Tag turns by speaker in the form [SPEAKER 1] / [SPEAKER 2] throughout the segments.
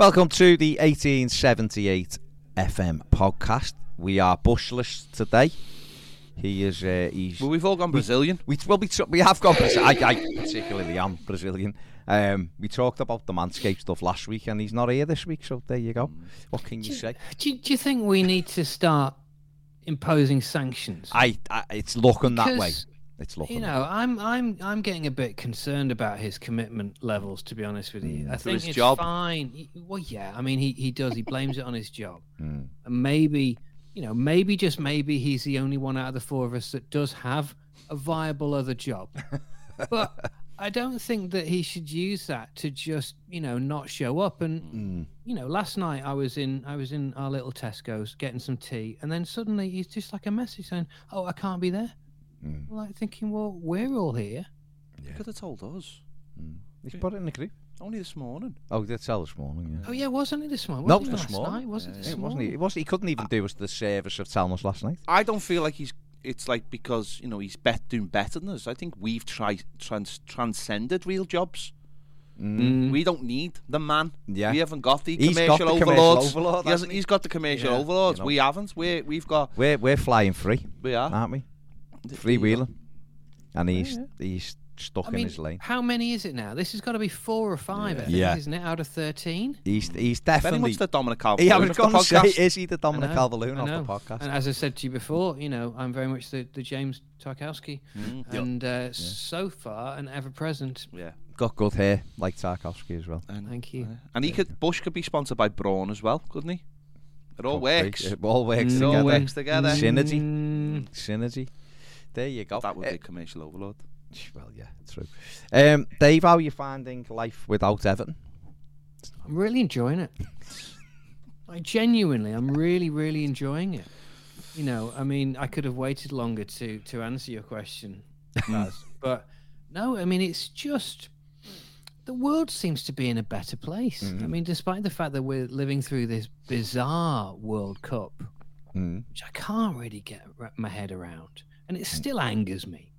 [SPEAKER 1] Welcome to the 1878 FM podcast. We are bushless today. He is. Uh, he's.
[SPEAKER 2] Well, we've all gone Brazilian.
[SPEAKER 1] We well, we tr- we have gone. Brazil- I, I particularly am Brazilian. Um, we talked about the Manscaped stuff last week, and he's not here this week. So there you go. What can you say?
[SPEAKER 3] Do you, do you think we need to start imposing sanctions?
[SPEAKER 1] I, I it's looking that way. It's.
[SPEAKER 3] You know, I'm I'm I'm getting a bit concerned about his commitment levels. To be honest with you, I think
[SPEAKER 2] his
[SPEAKER 3] it's
[SPEAKER 2] job.
[SPEAKER 3] fine. Well, yeah, I mean, he he does. He blames it on his job,
[SPEAKER 1] Mm.
[SPEAKER 3] and maybe you know, maybe just maybe he's the only one out of the four of us that does have a viable other job. but I don't think that he should use that to just you know not show up. And
[SPEAKER 1] Mm.
[SPEAKER 3] you know, last night I was in I was in our little Tesco's getting some tea, and then suddenly he's just like a message saying, "Oh, I can't be there."
[SPEAKER 1] Mm.
[SPEAKER 3] Like thinking, well, we're all here.
[SPEAKER 2] You could have told us.
[SPEAKER 1] He's put it in the group.
[SPEAKER 2] Only this morning.
[SPEAKER 1] Oh, that's tell this morning. Yeah.
[SPEAKER 3] Oh yeah, wasn't it this morning?
[SPEAKER 1] No,
[SPEAKER 3] Wasn't it
[SPEAKER 1] this morning.
[SPEAKER 3] night? Was it this
[SPEAKER 1] it wasn't. He, it was. He couldn't even do us the service of telling us last night.
[SPEAKER 2] I don't feel like he's. It's like because you know he's bet doing better than us. I think we've tried trans, transcended real jobs.
[SPEAKER 3] Mm.
[SPEAKER 2] We don't need the man.
[SPEAKER 1] Yeah.
[SPEAKER 2] We haven't got the
[SPEAKER 1] He's got
[SPEAKER 2] commercial
[SPEAKER 1] the commercial overlord,
[SPEAKER 2] he hasn't,
[SPEAKER 1] hasn't he?
[SPEAKER 2] he's got the commercial
[SPEAKER 1] Yeah,
[SPEAKER 2] overlords.
[SPEAKER 1] you know.
[SPEAKER 2] We haven't. We we've got.
[SPEAKER 1] We're we're flying free,
[SPEAKER 2] We are.
[SPEAKER 1] aren't we?
[SPEAKER 2] There you go.
[SPEAKER 1] Freewheeling, and he's he's stuck
[SPEAKER 3] I
[SPEAKER 1] in his lane.
[SPEAKER 3] how many is it now? This has got to be four or five, I think,
[SPEAKER 1] Yeah.
[SPEAKER 3] isn't it? Out of thirteen.
[SPEAKER 1] He's he's
[SPEAKER 2] Very
[SPEAKER 1] definitely.
[SPEAKER 2] much the Dominic Calvert.
[SPEAKER 1] Yeah, I was going to say, is he the Dominic
[SPEAKER 3] I know,
[SPEAKER 1] Calvert-Lewin of the podcast?
[SPEAKER 3] And as I said to you before, you know, I'm very much the, the James Tarkowski,
[SPEAKER 2] Mm,
[SPEAKER 3] and uh, so far and ever present.
[SPEAKER 2] yeah.
[SPEAKER 1] Got good hair, like Tarkowski as well.
[SPEAKER 2] And,
[SPEAKER 3] Thank you.
[SPEAKER 2] uh, and he could Bush could be sponsored by Braun as well, couldn't he? It all
[SPEAKER 1] Could
[SPEAKER 2] works.
[SPEAKER 1] It all works
[SPEAKER 3] No
[SPEAKER 1] together.
[SPEAKER 3] way.
[SPEAKER 2] Works together.
[SPEAKER 1] Synergy.
[SPEAKER 3] Mm,
[SPEAKER 1] Synergy. There you go.
[SPEAKER 2] That would
[SPEAKER 1] Eh,
[SPEAKER 2] be commercial overload.
[SPEAKER 1] well, yeah, true. Um, Dave, how are you finding life without Everton?
[SPEAKER 3] I'm really enjoying it. I genuinely, I'm really, really enjoying it. You know, I mean, I could have waited longer to to answer your question, Baz, but no, I mean, it's just the world seems to be in a better place. I mean, despite the fact that we're living through this bizarre World Cup,
[SPEAKER 1] Mm.
[SPEAKER 3] which I can't really get my head around, and it still angers me.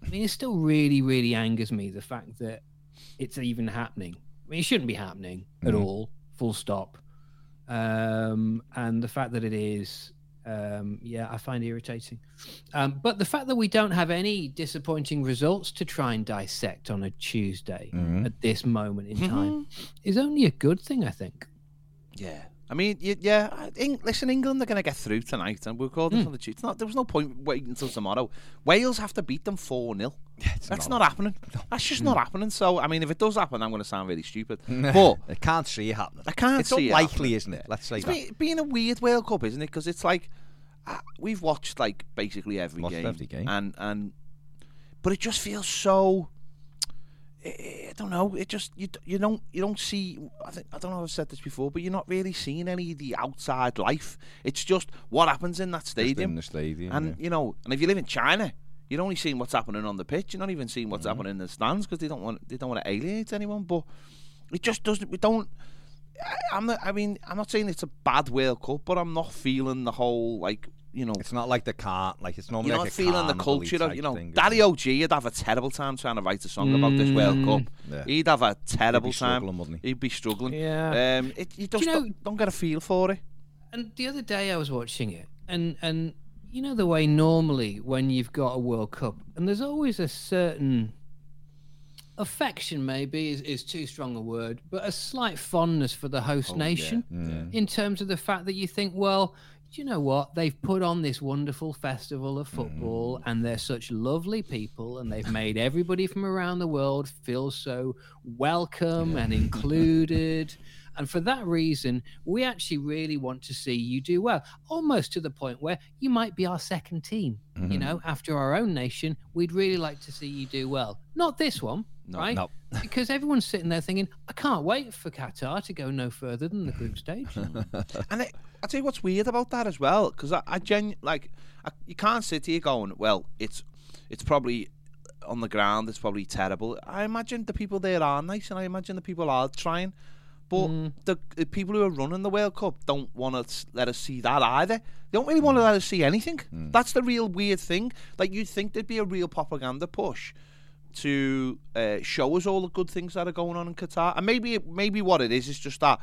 [SPEAKER 3] I mean, it still really, really angers me the fact that it's even happening. I mean, it shouldn't be happening at
[SPEAKER 1] Mhm.
[SPEAKER 3] all, full stop. Um, and the fact that it is, um, yeah, I find irritating. Um, but the fact that we don't have any disappointing results to try and dissect on a Tuesday
[SPEAKER 1] Mhm.
[SPEAKER 3] at this moment in time is only a good thing, I think.
[SPEAKER 2] Yeah. I mean, yeah. Eng- listen, England are going to get through tonight, and we'll call this on the. Not, there was no point waiting until tomorrow. Wales have to beat them 4 0. That's not, happening. That's just
[SPEAKER 3] Hmm.
[SPEAKER 2] not happening. So, I mean, if it does happen, I'm going to sound really stupid. But
[SPEAKER 1] I can't see it happening.
[SPEAKER 2] I can't
[SPEAKER 1] it's
[SPEAKER 2] see it
[SPEAKER 1] unlikely,
[SPEAKER 2] happening.
[SPEAKER 1] isn't it? Let's say
[SPEAKER 2] it's
[SPEAKER 1] that.
[SPEAKER 2] be, being a weird World Cup, isn't it? Because it's like uh, we've watched like basically every
[SPEAKER 1] Watched
[SPEAKER 2] game,
[SPEAKER 1] every game.
[SPEAKER 2] and and but it just feels so. I don't know. It just you you don't you don't see. I think I don't know. if I've said this before, but you're not really seeing any of the outside life. It's just what happens in that stadium.
[SPEAKER 1] in the stadium.
[SPEAKER 2] And you know, and if you live in China, you're only seeing what's happening on the pitch. You're not even seeing
[SPEAKER 1] Mm-hmm.
[SPEAKER 2] what's happening in the stands because they don't want they don't want to alienate anyone. But it just doesn't. We don't. I, I'm not. I mean, I'm not saying it's a bad World Cup, but I'm not feeling the whole like you know.
[SPEAKER 1] it's not like the can't like it's normally
[SPEAKER 2] You're
[SPEAKER 1] like
[SPEAKER 2] not
[SPEAKER 1] a
[SPEAKER 2] feeling the culture of you know.
[SPEAKER 1] thing,
[SPEAKER 2] Daddy
[SPEAKER 1] it?
[SPEAKER 2] OG would have a terrible time trying to write a song about this World Cup.
[SPEAKER 1] Yeah.
[SPEAKER 2] He'd have a terrible time.
[SPEAKER 1] struggling, wouldn't he?
[SPEAKER 2] He'd be struggling.
[SPEAKER 3] Yeah.
[SPEAKER 2] Um, it, you just
[SPEAKER 3] you know-
[SPEAKER 2] don't, don't get a feel for it.
[SPEAKER 3] And the other day I was watching it, and and you know the way normally when you've got a World Cup, and there's always a certain affection, maybe is, is too strong a word, but a slight fondness for the host nation
[SPEAKER 1] Mm.
[SPEAKER 3] in terms of the fact that you think, well, do you know what? They've put on this wonderful festival of football, mm. and they're such lovely people, and they've made everybody from around the world feel so welcome and included. And for that reason, we actually really want to see you do well, almost to the point where you might be our second team. You mm-hmm. know, after our own nation, we'd really like to see you do well. Not this one, right?
[SPEAKER 1] no.
[SPEAKER 3] because everyone's sitting there thinking, I can't wait for Qatar to go no further than the group stage.
[SPEAKER 2] And it, I tell you what's weird about that as well, because I, I genu- like I, you can't sit here going, well, it's it's probably on the ground, it's probably terrible. I imagine the people there are nice, and I imagine the people are trying. But the, the people who are running the World Cup don't want to let us see that either. They don't really want to let us see anything. That's the real weird thing. Like you'd think there'd be a real propaganda push to uh, show us all the good things that are going on in Qatar, and maybe maybe what it is is just that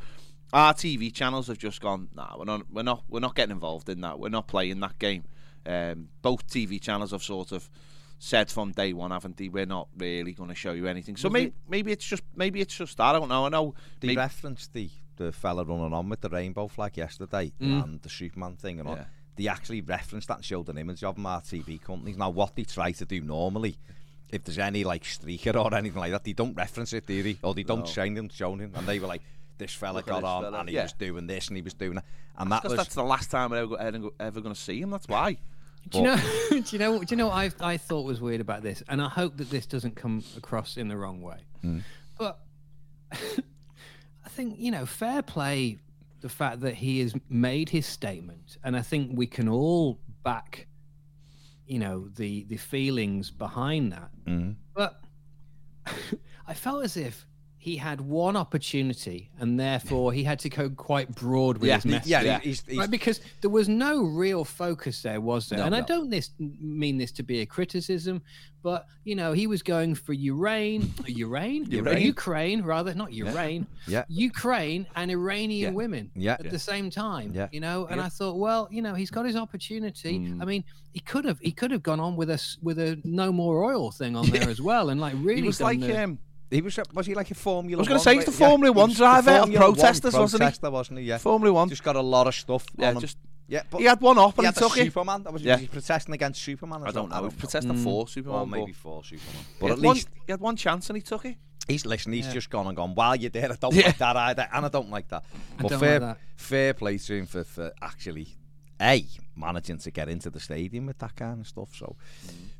[SPEAKER 2] our TV channels have just gone. Nah, we're not. We're not. We're not getting involved in that. We're not playing that game. Um, both TV channels have sort of said from day one, haven't they? We're not really going to show you anything. So maybe maybe it's just maybe it's just. I don't know. I know.
[SPEAKER 1] They
[SPEAKER 2] maybe-
[SPEAKER 1] referenced the the fella running on with the rainbow flag yesterday
[SPEAKER 3] Mm.
[SPEAKER 1] and the Superman thing and all.
[SPEAKER 2] Yeah.
[SPEAKER 1] They actually referenced that and showed an image of them, our TV companies. Now, what they try to do normally, if there's any like streaker or anything like that, they don't reference it, do they? Or they don't
[SPEAKER 2] No.
[SPEAKER 1] shine them, show him, and they were like, "This fella
[SPEAKER 2] Look
[SPEAKER 1] got
[SPEAKER 2] this
[SPEAKER 1] on
[SPEAKER 2] fella."
[SPEAKER 1] and he
[SPEAKER 2] Yeah.
[SPEAKER 1] was doing this and he was doing that," and that was
[SPEAKER 2] that's the last time we're ever, ever, ever going to see him. That's why.
[SPEAKER 3] Do you know? do you know? Do you know what I I thought was weird about this, and I hope that this doesn't come across in the wrong way. But I think you know, fair play. The fact that he has made his statement, and I think we can all back, you know, the the feelings behind that.
[SPEAKER 1] Mhm.
[SPEAKER 3] But I felt as if he had one opportunity, and therefore he had to go quite broad with
[SPEAKER 2] Yeah,
[SPEAKER 3] his message.
[SPEAKER 1] yeah,
[SPEAKER 2] Yeah.
[SPEAKER 1] He's, he's,
[SPEAKER 3] Right, because there was no real focus there, was there?
[SPEAKER 2] No,
[SPEAKER 3] and I don't this mean this to be a criticism, but you know, he was going for Ukraine, Ukraine,
[SPEAKER 2] Ukraine.
[SPEAKER 3] Ukraine, rather not Ukraine,
[SPEAKER 1] Yeah.
[SPEAKER 3] Ukraine and Iranian
[SPEAKER 2] Yeah.
[SPEAKER 3] women
[SPEAKER 1] Yeah.
[SPEAKER 3] at the same time.
[SPEAKER 1] Yeah.
[SPEAKER 3] You know, and
[SPEAKER 2] Yeah.
[SPEAKER 3] I thought, well, you know, he's got his opportunity.
[SPEAKER 2] Mm.
[SPEAKER 3] I mean, he could have he could have gone on with us with a no more oil thing on there as well, and like really
[SPEAKER 2] He was
[SPEAKER 3] done
[SPEAKER 2] like
[SPEAKER 3] the-
[SPEAKER 2] um,
[SPEAKER 1] he was was he like a Formula?
[SPEAKER 2] I was gonna say he's the Formula
[SPEAKER 1] he
[SPEAKER 2] One
[SPEAKER 1] was the
[SPEAKER 2] driver of
[SPEAKER 1] Formula One
[SPEAKER 2] protesters, wasn't he?
[SPEAKER 1] protester, wasn't he? Yeah,
[SPEAKER 2] Formula One.
[SPEAKER 1] just got a lot of stuff.
[SPEAKER 2] Yeah,
[SPEAKER 1] on him.
[SPEAKER 2] just
[SPEAKER 1] yeah, but
[SPEAKER 2] he had one up
[SPEAKER 1] he
[SPEAKER 2] and
[SPEAKER 1] had
[SPEAKER 2] he took it.
[SPEAKER 1] Superman. That was
[SPEAKER 2] Yeah.
[SPEAKER 1] was he protesting against Superman.
[SPEAKER 2] I
[SPEAKER 1] as
[SPEAKER 2] don't know. He was protesting
[SPEAKER 3] Mm.
[SPEAKER 2] for Superman.
[SPEAKER 1] Or maybe for Superman. But
[SPEAKER 2] had
[SPEAKER 1] at
[SPEAKER 2] one-
[SPEAKER 1] least
[SPEAKER 2] he had one chance and he took it.
[SPEAKER 1] he's listening. He's
[SPEAKER 3] Yeah.
[SPEAKER 1] just gone and gone. While you're there, I don't
[SPEAKER 2] Yeah.
[SPEAKER 1] like that either, and I don't like that.
[SPEAKER 3] I
[SPEAKER 1] But
[SPEAKER 3] don't
[SPEAKER 1] fair,
[SPEAKER 3] like that.
[SPEAKER 1] fair play to him for, for actually a managing to get into the stadium with that kind of stuff. So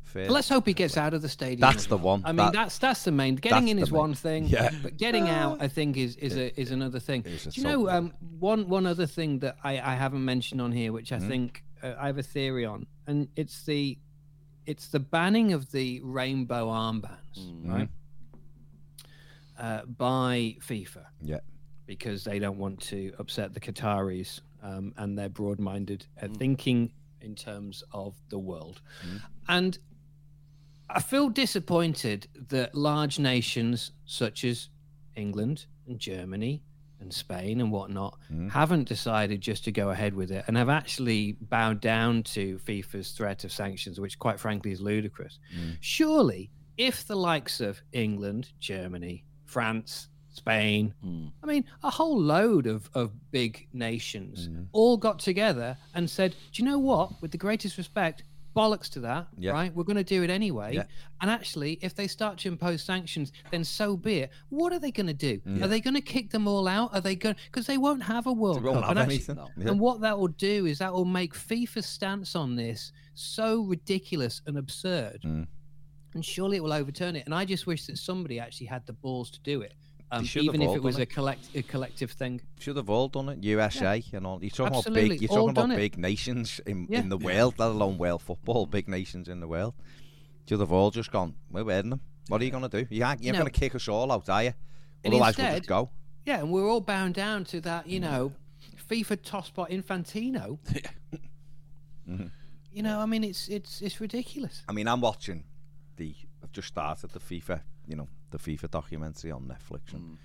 [SPEAKER 1] fair.
[SPEAKER 3] But let's hope he gets out of the stadium.
[SPEAKER 1] That's the one.
[SPEAKER 3] I mean,
[SPEAKER 1] That-
[SPEAKER 3] that's that's the main. Getting in
[SPEAKER 1] the
[SPEAKER 3] is
[SPEAKER 1] main.
[SPEAKER 3] one thing.
[SPEAKER 1] Yeah.
[SPEAKER 3] But getting out, I think, is is a is another thing. Do you know um, one one other thing that I, I haven't mentioned on here, which I
[SPEAKER 1] Mhm.
[SPEAKER 3] think uh, I have a theory on, and it's the it's the banning of the rainbow armbands,
[SPEAKER 1] Mm-hmm.
[SPEAKER 3] right? Uh, by FIFA
[SPEAKER 1] Yeah.
[SPEAKER 3] because they don't want to upset the Qataris um, and they're broad-minded at
[SPEAKER 2] Mm.
[SPEAKER 3] thinking in terms of the world.
[SPEAKER 1] Mm.
[SPEAKER 3] And I feel disappointed that large nations such as England and Germany and Spain and whatnot
[SPEAKER 1] Mm.
[SPEAKER 3] haven't decided just to go ahead with it and have actually bowed down to FIFA's threat of sanctions, which quite frankly is ludicrous.
[SPEAKER 1] Mm.
[SPEAKER 3] Surely, if the likes of England, Germany, France, Spain, I mean, a whole load of, of big nations
[SPEAKER 1] Mhm.
[SPEAKER 3] all got together and said, Do you know what? With the greatest respect, bollocks to that,
[SPEAKER 1] Yeah.
[SPEAKER 3] right? We're going to do it anyway.
[SPEAKER 1] Yeah.
[SPEAKER 3] And actually, if they start to impose sanctions, then so be it. What are they going to do?
[SPEAKER 1] Yeah.
[SPEAKER 3] Are they going to kick them all out? Are they going because they won't have a World Cup? and, actually-
[SPEAKER 1] Yeah.
[SPEAKER 3] and what that will do is that will make FIFA's stance on this so ridiculous and absurd.
[SPEAKER 1] Mm.
[SPEAKER 3] And surely it will overturn it. And I just wish that somebody actually had the balls to do it. Um, even if it was
[SPEAKER 1] done
[SPEAKER 3] a collect a collective thing.
[SPEAKER 1] Should have all done it. USA and all. You're talking
[SPEAKER 3] Absolutely,
[SPEAKER 1] about big. You're
[SPEAKER 3] all
[SPEAKER 1] talking about
[SPEAKER 3] it.
[SPEAKER 1] big nations in,
[SPEAKER 3] Yeah.
[SPEAKER 1] in the world, let alone world football. Big nations in the world. Should have all just gone. We're wearing them. What are you going to do? You ain't, you're
[SPEAKER 3] No.
[SPEAKER 1] going to kick us all out, are you?
[SPEAKER 3] And
[SPEAKER 1] Otherwise, we'll just go.
[SPEAKER 3] Yeah, and we're all bound down to that, you know, FIFA tosspot Infantino.
[SPEAKER 1] Mhm.
[SPEAKER 3] You know, I mean, it's it's it's ridiculous.
[SPEAKER 1] I mean, I'm watching the. I've just started the FIFA. You know, the FIFA documentary on Netflix. And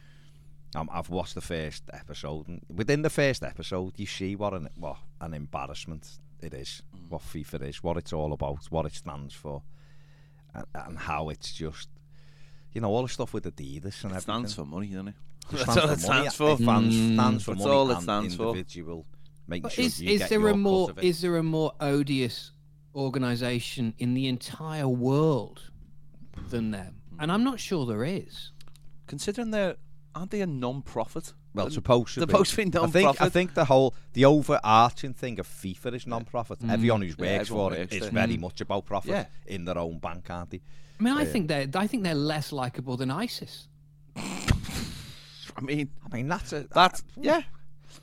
[SPEAKER 1] um, I've watched the first episode, and within the first episode, you see what an what an embarrassment it is, what FIFA is, what it's all about, what it stands for, and, and how it's just, you know, all the stuff with Adidas and
[SPEAKER 2] It
[SPEAKER 1] everything.
[SPEAKER 2] stands for money, doesn't it?
[SPEAKER 1] It
[SPEAKER 2] That's all it stands for.
[SPEAKER 1] It stands,
[SPEAKER 3] Mm.
[SPEAKER 1] stands for
[SPEAKER 2] That's
[SPEAKER 1] money
[SPEAKER 2] all it stands for.
[SPEAKER 1] individual. Making
[SPEAKER 3] But
[SPEAKER 1] sure
[SPEAKER 3] is
[SPEAKER 1] you
[SPEAKER 3] is
[SPEAKER 1] get
[SPEAKER 3] there
[SPEAKER 1] your
[SPEAKER 3] a more
[SPEAKER 1] of it.
[SPEAKER 3] is there a more odious organization in the entire world than them? And I'm not sure there is.
[SPEAKER 2] Considering they're aren't they a non-profit?
[SPEAKER 1] Well, supposed to
[SPEAKER 2] They're
[SPEAKER 1] be.
[SPEAKER 2] supposed to be
[SPEAKER 1] I think I
[SPEAKER 2] non-profit.
[SPEAKER 1] think the whole the overarching thing of FIFA is non-profit. Everyone who
[SPEAKER 2] Yeah,
[SPEAKER 1] works
[SPEAKER 2] everyone
[SPEAKER 1] for it
[SPEAKER 2] works
[SPEAKER 1] is
[SPEAKER 2] there.
[SPEAKER 1] very
[SPEAKER 3] Mm.
[SPEAKER 1] much about profit
[SPEAKER 2] Yeah.
[SPEAKER 1] in their own bank, aren't they?
[SPEAKER 3] I mean, I
[SPEAKER 1] Yeah.
[SPEAKER 3] think they're I think they're less likable than ISIS.
[SPEAKER 2] I mean,
[SPEAKER 1] I mean, that's a
[SPEAKER 2] that's yeah.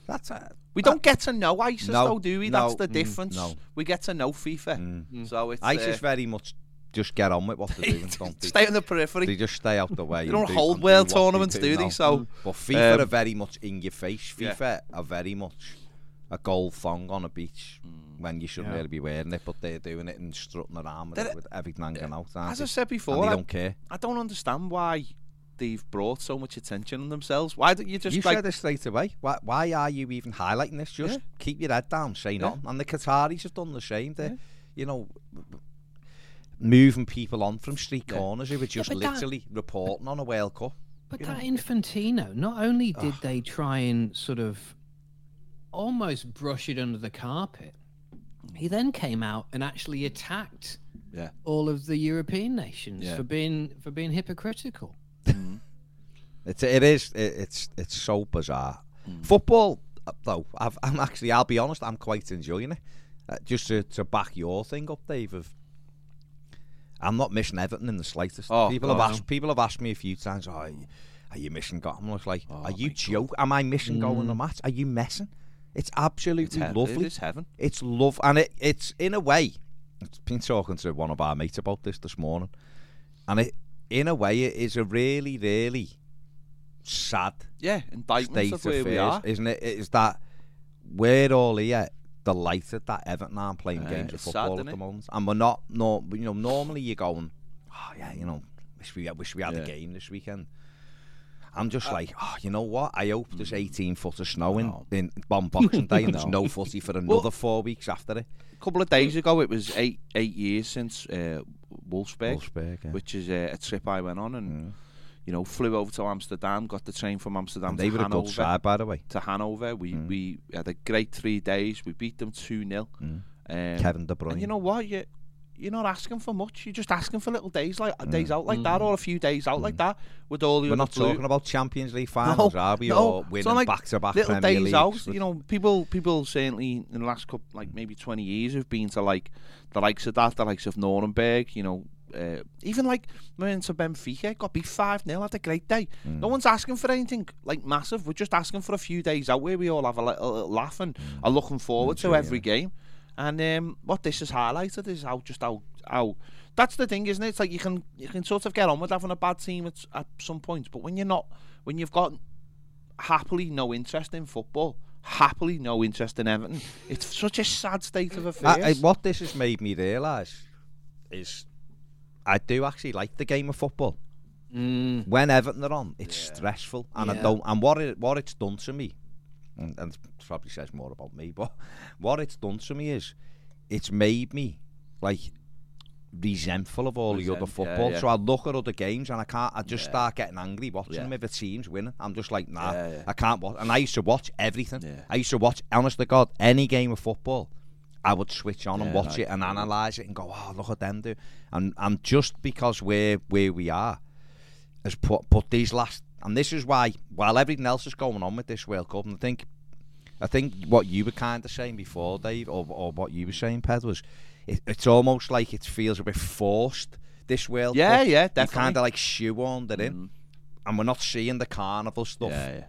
[SPEAKER 1] that's a
[SPEAKER 2] We don't get to know ISIS
[SPEAKER 1] No,
[SPEAKER 2] though, do we? That's
[SPEAKER 1] no,
[SPEAKER 2] the
[SPEAKER 1] mm,
[SPEAKER 2] difference.
[SPEAKER 1] no.
[SPEAKER 2] We get to know FIFA.
[SPEAKER 1] mm.
[SPEAKER 2] So it's
[SPEAKER 1] ISIS
[SPEAKER 2] uh,
[SPEAKER 1] very much just get on with what they're doing, don't they?
[SPEAKER 2] stay on the periphery.
[SPEAKER 1] They just stay out the way.
[SPEAKER 2] They don't
[SPEAKER 1] do-
[SPEAKER 2] hold world
[SPEAKER 1] do
[SPEAKER 2] tournaments, do they?
[SPEAKER 1] no.
[SPEAKER 2] So
[SPEAKER 1] But FIFA
[SPEAKER 2] Um,
[SPEAKER 1] are very much in your face.
[SPEAKER 2] Yeah.
[SPEAKER 1] FIFA are very much a gold thong on a beach
[SPEAKER 2] Mm.
[SPEAKER 1] when you shouldn't
[SPEAKER 3] Yeah.
[SPEAKER 1] really be wearing it, but they're doing it and strutting around with, it with everything hanging out. aren't
[SPEAKER 2] as
[SPEAKER 1] they?
[SPEAKER 2] I said before,
[SPEAKER 1] they
[SPEAKER 2] I,
[SPEAKER 1] don't care.
[SPEAKER 2] I don't understand why they've brought so much attention on themselves. Why don't you just
[SPEAKER 1] you
[SPEAKER 2] like
[SPEAKER 1] said it straight away. Why, why are you even highlighting this? Just
[SPEAKER 2] Yeah.
[SPEAKER 1] keep your head down, say
[SPEAKER 2] Yeah.
[SPEAKER 1] nothing. And the Qataris have done the same. They're,
[SPEAKER 2] Yeah.
[SPEAKER 1] you know, moving people on from street
[SPEAKER 2] Yeah.
[SPEAKER 1] corners who were just
[SPEAKER 3] that-
[SPEAKER 1] literally reporting on a World Cup.
[SPEAKER 3] But that
[SPEAKER 1] know.
[SPEAKER 3] Infantino, not only did they try and sort of almost brush it under the carpet, he then came out and actually attacked
[SPEAKER 2] Yeah.
[SPEAKER 3] all of the European nations
[SPEAKER 2] Yeah.
[SPEAKER 3] for being for being hypocritical.
[SPEAKER 1] It's it is it, it's it's so bizarre. Football, uh, though, I've, I'm actually I'll be honest, I'm quite enjoying it. Uh, just to, to back your thing up, Dave. Of I'm not missing Everton in the slightest.
[SPEAKER 2] Oh,
[SPEAKER 1] people
[SPEAKER 2] God,
[SPEAKER 1] have asked people have asked me a few times, oh, are you, are you missing Gotham? I was like,
[SPEAKER 2] Oh,
[SPEAKER 1] are you joke? Am I missing going to the match? Are you messing? It's absolutely
[SPEAKER 2] it's
[SPEAKER 1] lovely.
[SPEAKER 2] It is heaven.
[SPEAKER 1] It's love, and it, it's in a way. I've been talking to one of our mates about this this morning, and it, in a way, it is a really, really sad
[SPEAKER 2] Yeah, indictment
[SPEAKER 1] state
[SPEAKER 2] of where we
[SPEAKER 1] affairs,
[SPEAKER 2] are.
[SPEAKER 1] isn't it? It is that we're all here delighted that Everton aren't playing
[SPEAKER 2] Yeah,
[SPEAKER 1] games of
[SPEAKER 2] it's sad,
[SPEAKER 1] football at the
[SPEAKER 2] it?
[SPEAKER 1] moment, and we're not. No, you know, normally you're going, oh yeah, you know, wish we wish we had
[SPEAKER 2] Yeah.
[SPEAKER 1] a game this weekend. I'm just like, oh, you know what? I hope there's 18 foot of snow in,
[SPEAKER 2] No.
[SPEAKER 1] in on Boxing Day and there's
[SPEAKER 2] No.
[SPEAKER 1] footy for another four weeks after it.
[SPEAKER 2] A couple of days ago, it was eight eight years since uh, Wolfsburg,
[SPEAKER 1] Wolfsburg, yeah.
[SPEAKER 2] which is uh, a trip I went on, and
[SPEAKER 1] Mm.
[SPEAKER 2] You know, flew over to Amsterdam, got the train from Amsterdam
[SPEAKER 1] And
[SPEAKER 2] to
[SPEAKER 1] they were a good side, by the way.
[SPEAKER 2] To Hanover, we
[SPEAKER 1] Mm.
[SPEAKER 2] we had a great three days. We beat them two 0
[SPEAKER 1] Mm.
[SPEAKER 2] um,
[SPEAKER 1] Kevin De Bruyne.
[SPEAKER 2] And you know what? You you're not asking for much. You're just asking for little days like days
[SPEAKER 1] Mm.
[SPEAKER 2] out like that, or a few days out like that with all the
[SPEAKER 1] we're not
[SPEAKER 2] blue-
[SPEAKER 1] talking about Champions League finals, are we?
[SPEAKER 2] no.
[SPEAKER 1] Or winning
[SPEAKER 2] not like
[SPEAKER 1] back-to-back
[SPEAKER 2] little
[SPEAKER 1] Premier
[SPEAKER 2] days
[SPEAKER 1] Leagues
[SPEAKER 2] out. You know, people people certainly in the last couple, like maybe twenty years, have been to like the likes of that, the likes of Nuremberg. You know, uh, even like went to Benfica, got beat five 0 had a great day.
[SPEAKER 1] Mm.
[SPEAKER 2] No one's asking for anything like massive. We're just asking for a few days out where we all have a little, little laugh and are looking forward to
[SPEAKER 1] Mm.
[SPEAKER 2] Every game. And um, what this has highlighted is how just how how that's the thing, isn't it? It's like you can you can sort of get on with having a bad team at, at some points, but when you're not, when you've got happily no interest in football, happily no interest in Everton, it's such a sad state of affairs.
[SPEAKER 1] I, I, what this has made me realise is I do actually like the game of football.
[SPEAKER 3] Mm.
[SPEAKER 1] When Everton are on, it's stressful, and I don't. And what it what it's done to me, and, and it probably says more about me, but what it's done to me is it's made me like resentful of all the other
[SPEAKER 2] Resent, yeah,
[SPEAKER 1] football.
[SPEAKER 2] yeah.
[SPEAKER 1] So I look at other games and I can't. I just
[SPEAKER 2] Yeah.
[SPEAKER 1] start getting angry watching
[SPEAKER 2] Yeah.
[SPEAKER 1] them if a team's winning. I'm just like, nah,
[SPEAKER 2] Yeah, yeah.
[SPEAKER 1] I can't watch. And I used to watch everything.
[SPEAKER 2] Yeah.
[SPEAKER 1] I used to watch, honest to God, any game of football. I would switch on and watch
[SPEAKER 2] no,
[SPEAKER 1] it and analyse it and go, oh, look at them do. And and just because we're where we are, has put put these last, and this is why while everything else is going on with this World Cup, and I think, I think what you were kind of saying before, Dave, or or what you were saying, Ped, was it, it's almost like it feels a bit forced. This World
[SPEAKER 2] Yeah,
[SPEAKER 1] Cup,
[SPEAKER 2] yeah, definitely.
[SPEAKER 1] kind of like shoehorned it in,
[SPEAKER 2] Mm.
[SPEAKER 1] and we're not seeing the carnival stuff
[SPEAKER 2] yeah, yeah.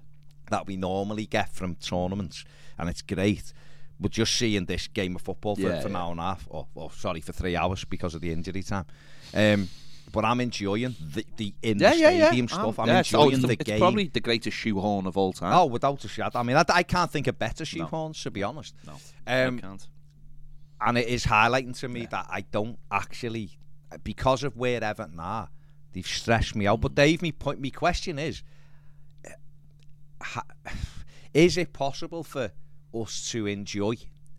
[SPEAKER 1] that we normally get from tournaments, and it's great. We're just seeing this game of football for,
[SPEAKER 2] Yeah,
[SPEAKER 1] for an
[SPEAKER 2] yeah.
[SPEAKER 1] hour and a half, or, or sorry, for three hours because of the injury time. Um, but I'm enjoying the, the in
[SPEAKER 2] Yeah,
[SPEAKER 1] the stadium
[SPEAKER 2] Um,
[SPEAKER 1] stuff. I'm
[SPEAKER 2] it's- oh,
[SPEAKER 1] enjoying
[SPEAKER 2] it's,
[SPEAKER 1] the
[SPEAKER 2] it's
[SPEAKER 1] game.
[SPEAKER 2] probably the greatest shoehorn of all time.
[SPEAKER 1] Oh, without a shadow. I mean, I, I can't think of better shoehorns, to be honest.
[SPEAKER 2] no, I
[SPEAKER 1] Um,
[SPEAKER 2] can't.
[SPEAKER 1] and it is highlighting to me that I don't actually, because of where Everton are, they've stressed me out. But Dave, me point, me question is, uh, ha, is it possible for us to enjoy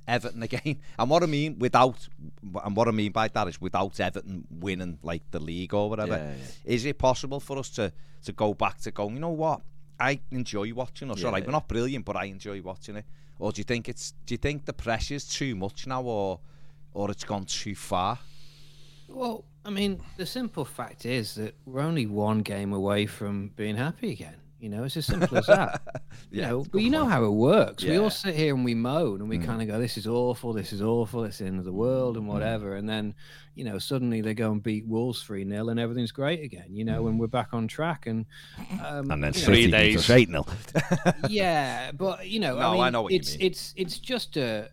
[SPEAKER 1] Everton again? And what I mean without, and what I mean by that is without Everton winning like the league or whatever.
[SPEAKER 2] Yeah, yeah.
[SPEAKER 1] Is it possible for us to to go back to going? You know what? I enjoy watching us.
[SPEAKER 2] Yeah,
[SPEAKER 1] all right,
[SPEAKER 2] yeah.
[SPEAKER 1] we're not brilliant, but I enjoy watching it. Or do you think it's? Do you think the pressure's too much now, or or it's gone too far?
[SPEAKER 3] Well, I mean, the simple fact is that we're only one game away from being happy again. You know, it's as simple as that. you
[SPEAKER 1] Yeah,
[SPEAKER 3] know,
[SPEAKER 1] it's
[SPEAKER 3] but
[SPEAKER 1] good
[SPEAKER 3] you know how it works. We all sit here and we moan and we
[SPEAKER 1] Mm.
[SPEAKER 3] kind of go, "This is awful. This is awful. It's the end of the world
[SPEAKER 1] Mm.
[SPEAKER 3] and whatever." And then, you know, suddenly they go and beat Wolves three 0 and everything's great again. You know, and we're back on track. And um,
[SPEAKER 1] And then
[SPEAKER 3] you know,
[SPEAKER 2] Three days.
[SPEAKER 1] us eight 0
[SPEAKER 3] yeah, but you know,
[SPEAKER 1] No,
[SPEAKER 3] I, mean,
[SPEAKER 1] I know what you
[SPEAKER 3] it's
[SPEAKER 1] mean.
[SPEAKER 3] it's it's just a.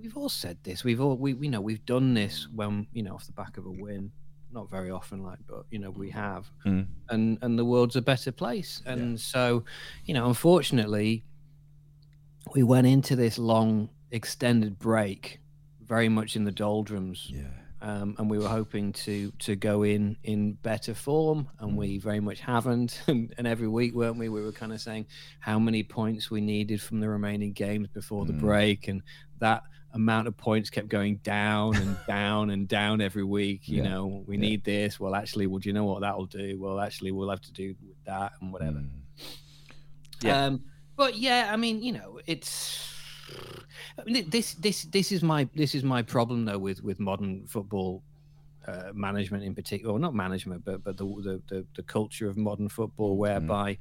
[SPEAKER 3] We've all said this. We've all we we know we've done this when you know off the back of a win. Not very often, like, but you know we have,
[SPEAKER 1] Mm.
[SPEAKER 3] and and the world's a better place. And so, you know, unfortunately, we went into this long extended break very much in the doldrums.
[SPEAKER 1] Yeah.
[SPEAKER 3] um, and we were hoping to to go in in better form, and we very much haven't. And, and every week, weren't we? We were kind of saying how many points we needed from the remaining games before the break, and that amount of points kept going down and down and down every week. You
[SPEAKER 1] Yeah.
[SPEAKER 3] know, we
[SPEAKER 1] Yeah.
[SPEAKER 3] need this. Well, actually, well, do you know what that'll do? Well, actually, we'll have to do with that and whatever.
[SPEAKER 1] Mm.
[SPEAKER 2] Yeah.
[SPEAKER 3] Um, but yeah, I mean, you know, it's I mean, this this this is my this is my problem though with with modern football uh, management in particular, or not management, but but the the the, the culture of modern football, whereby.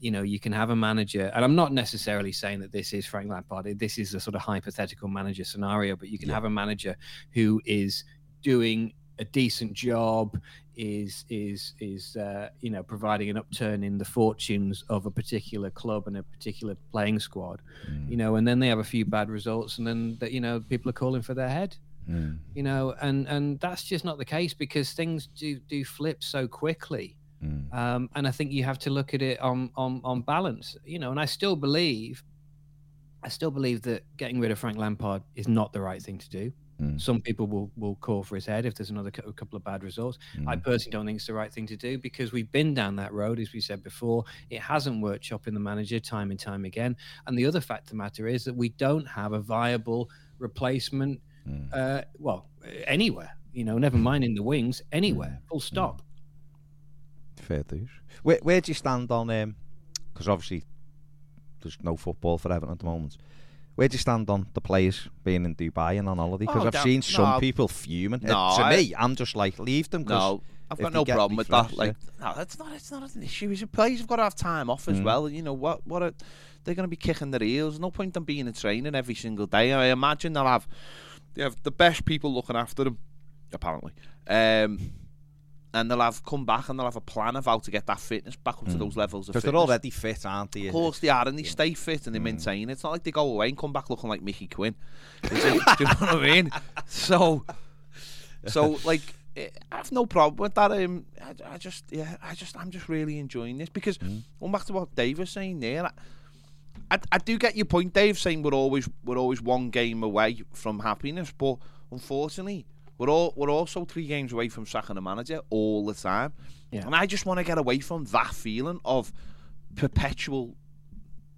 [SPEAKER 3] You know, you can have a manager, and I'm not necessarily saying that this is Frank Lampard. This is a sort of hypothetical manager scenario, but you can
[SPEAKER 1] Yeah.
[SPEAKER 3] have a manager who is doing a decent job, is is is uh, you know providing an upturn in the fortunes of a particular club and a particular playing squad, you know, and then they have a few bad results, and then that you know people are calling for their head,
[SPEAKER 1] Mm.
[SPEAKER 3] you know, and and that's just not the case because things do do flip so quickly.
[SPEAKER 1] Mm.
[SPEAKER 3] Um, and I think you have to look at it on, on on balance, you know. And I still believe, I still believe that getting rid of Frank Lampard is not the right thing to do.
[SPEAKER 1] Mm.
[SPEAKER 3] Some people will will call for his head if there's another cou- couple of bad results. I
[SPEAKER 1] Mm.
[SPEAKER 3] personally don't think it's the right thing to do because we've been down that road, as we said before. It hasn't worked chopping the manager time and time again. And the other fact of the matter is that we don't have a viable replacement.
[SPEAKER 1] Mm.
[SPEAKER 3] Uh, well, anywhere, you know, never mind in the wings, anywhere. Full stop.
[SPEAKER 1] Fair dues. Where, where do you stand on? um? Because obviously there's no football for Everton at the moment. Where do you stand on the players being in Dubai and on holiday? Because
[SPEAKER 2] Oh,
[SPEAKER 1] I've seen some
[SPEAKER 2] no.
[SPEAKER 1] people fuming. Uh,
[SPEAKER 2] No,
[SPEAKER 1] to
[SPEAKER 2] I-
[SPEAKER 1] me, I'm just like leave them. 'cause
[SPEAKER 2] No, I've
[SPEAKER 1] if
[SPEAKER 2] got
[SPEAKER 1] they
[SPEAKER 2] no
[SPEAKER 1] get
[SPEAKER 2] problem with that.
[SPEAKER 1] refreshed,
[SPEAKER 2] Like, no, that's not. It's not an issue. It's a players have got to have time off as
[SPEAKER 1] Mm.
[SPEAKER 2] well. You know what? What are, they're going to be kicking their heels. No point in being in training every single day. I imagine they'll have they have the best people looking after them, apparently. Um, and they'll have come back and they'll have a plan of how to get that fitness back up to those levels of
[SPEAKER 1] because
[SPEAKER 2] fitness.
[SPEAKER 1] they're already fit, aren't they?
[SPEAKER 2] Of course they are, and they stay fit and they maintain. It's not like they go away and come back looking like Mickey Quinn. Do you know what I mean? So, so like, eh, I have no problem with that. Um, I, I just, yeah, I just, I'm just really enjoying this because going back to what Dave was saying there. I, I, I do get your point, Dave, saying we're always we're always one game away from happiness, but unfortunately, we're all we're also three games away from sacking a manager all the time.
[SPEAKER 3] Yeah.
[SPEAKER 2] And I just want to get away from that feeling of perpetual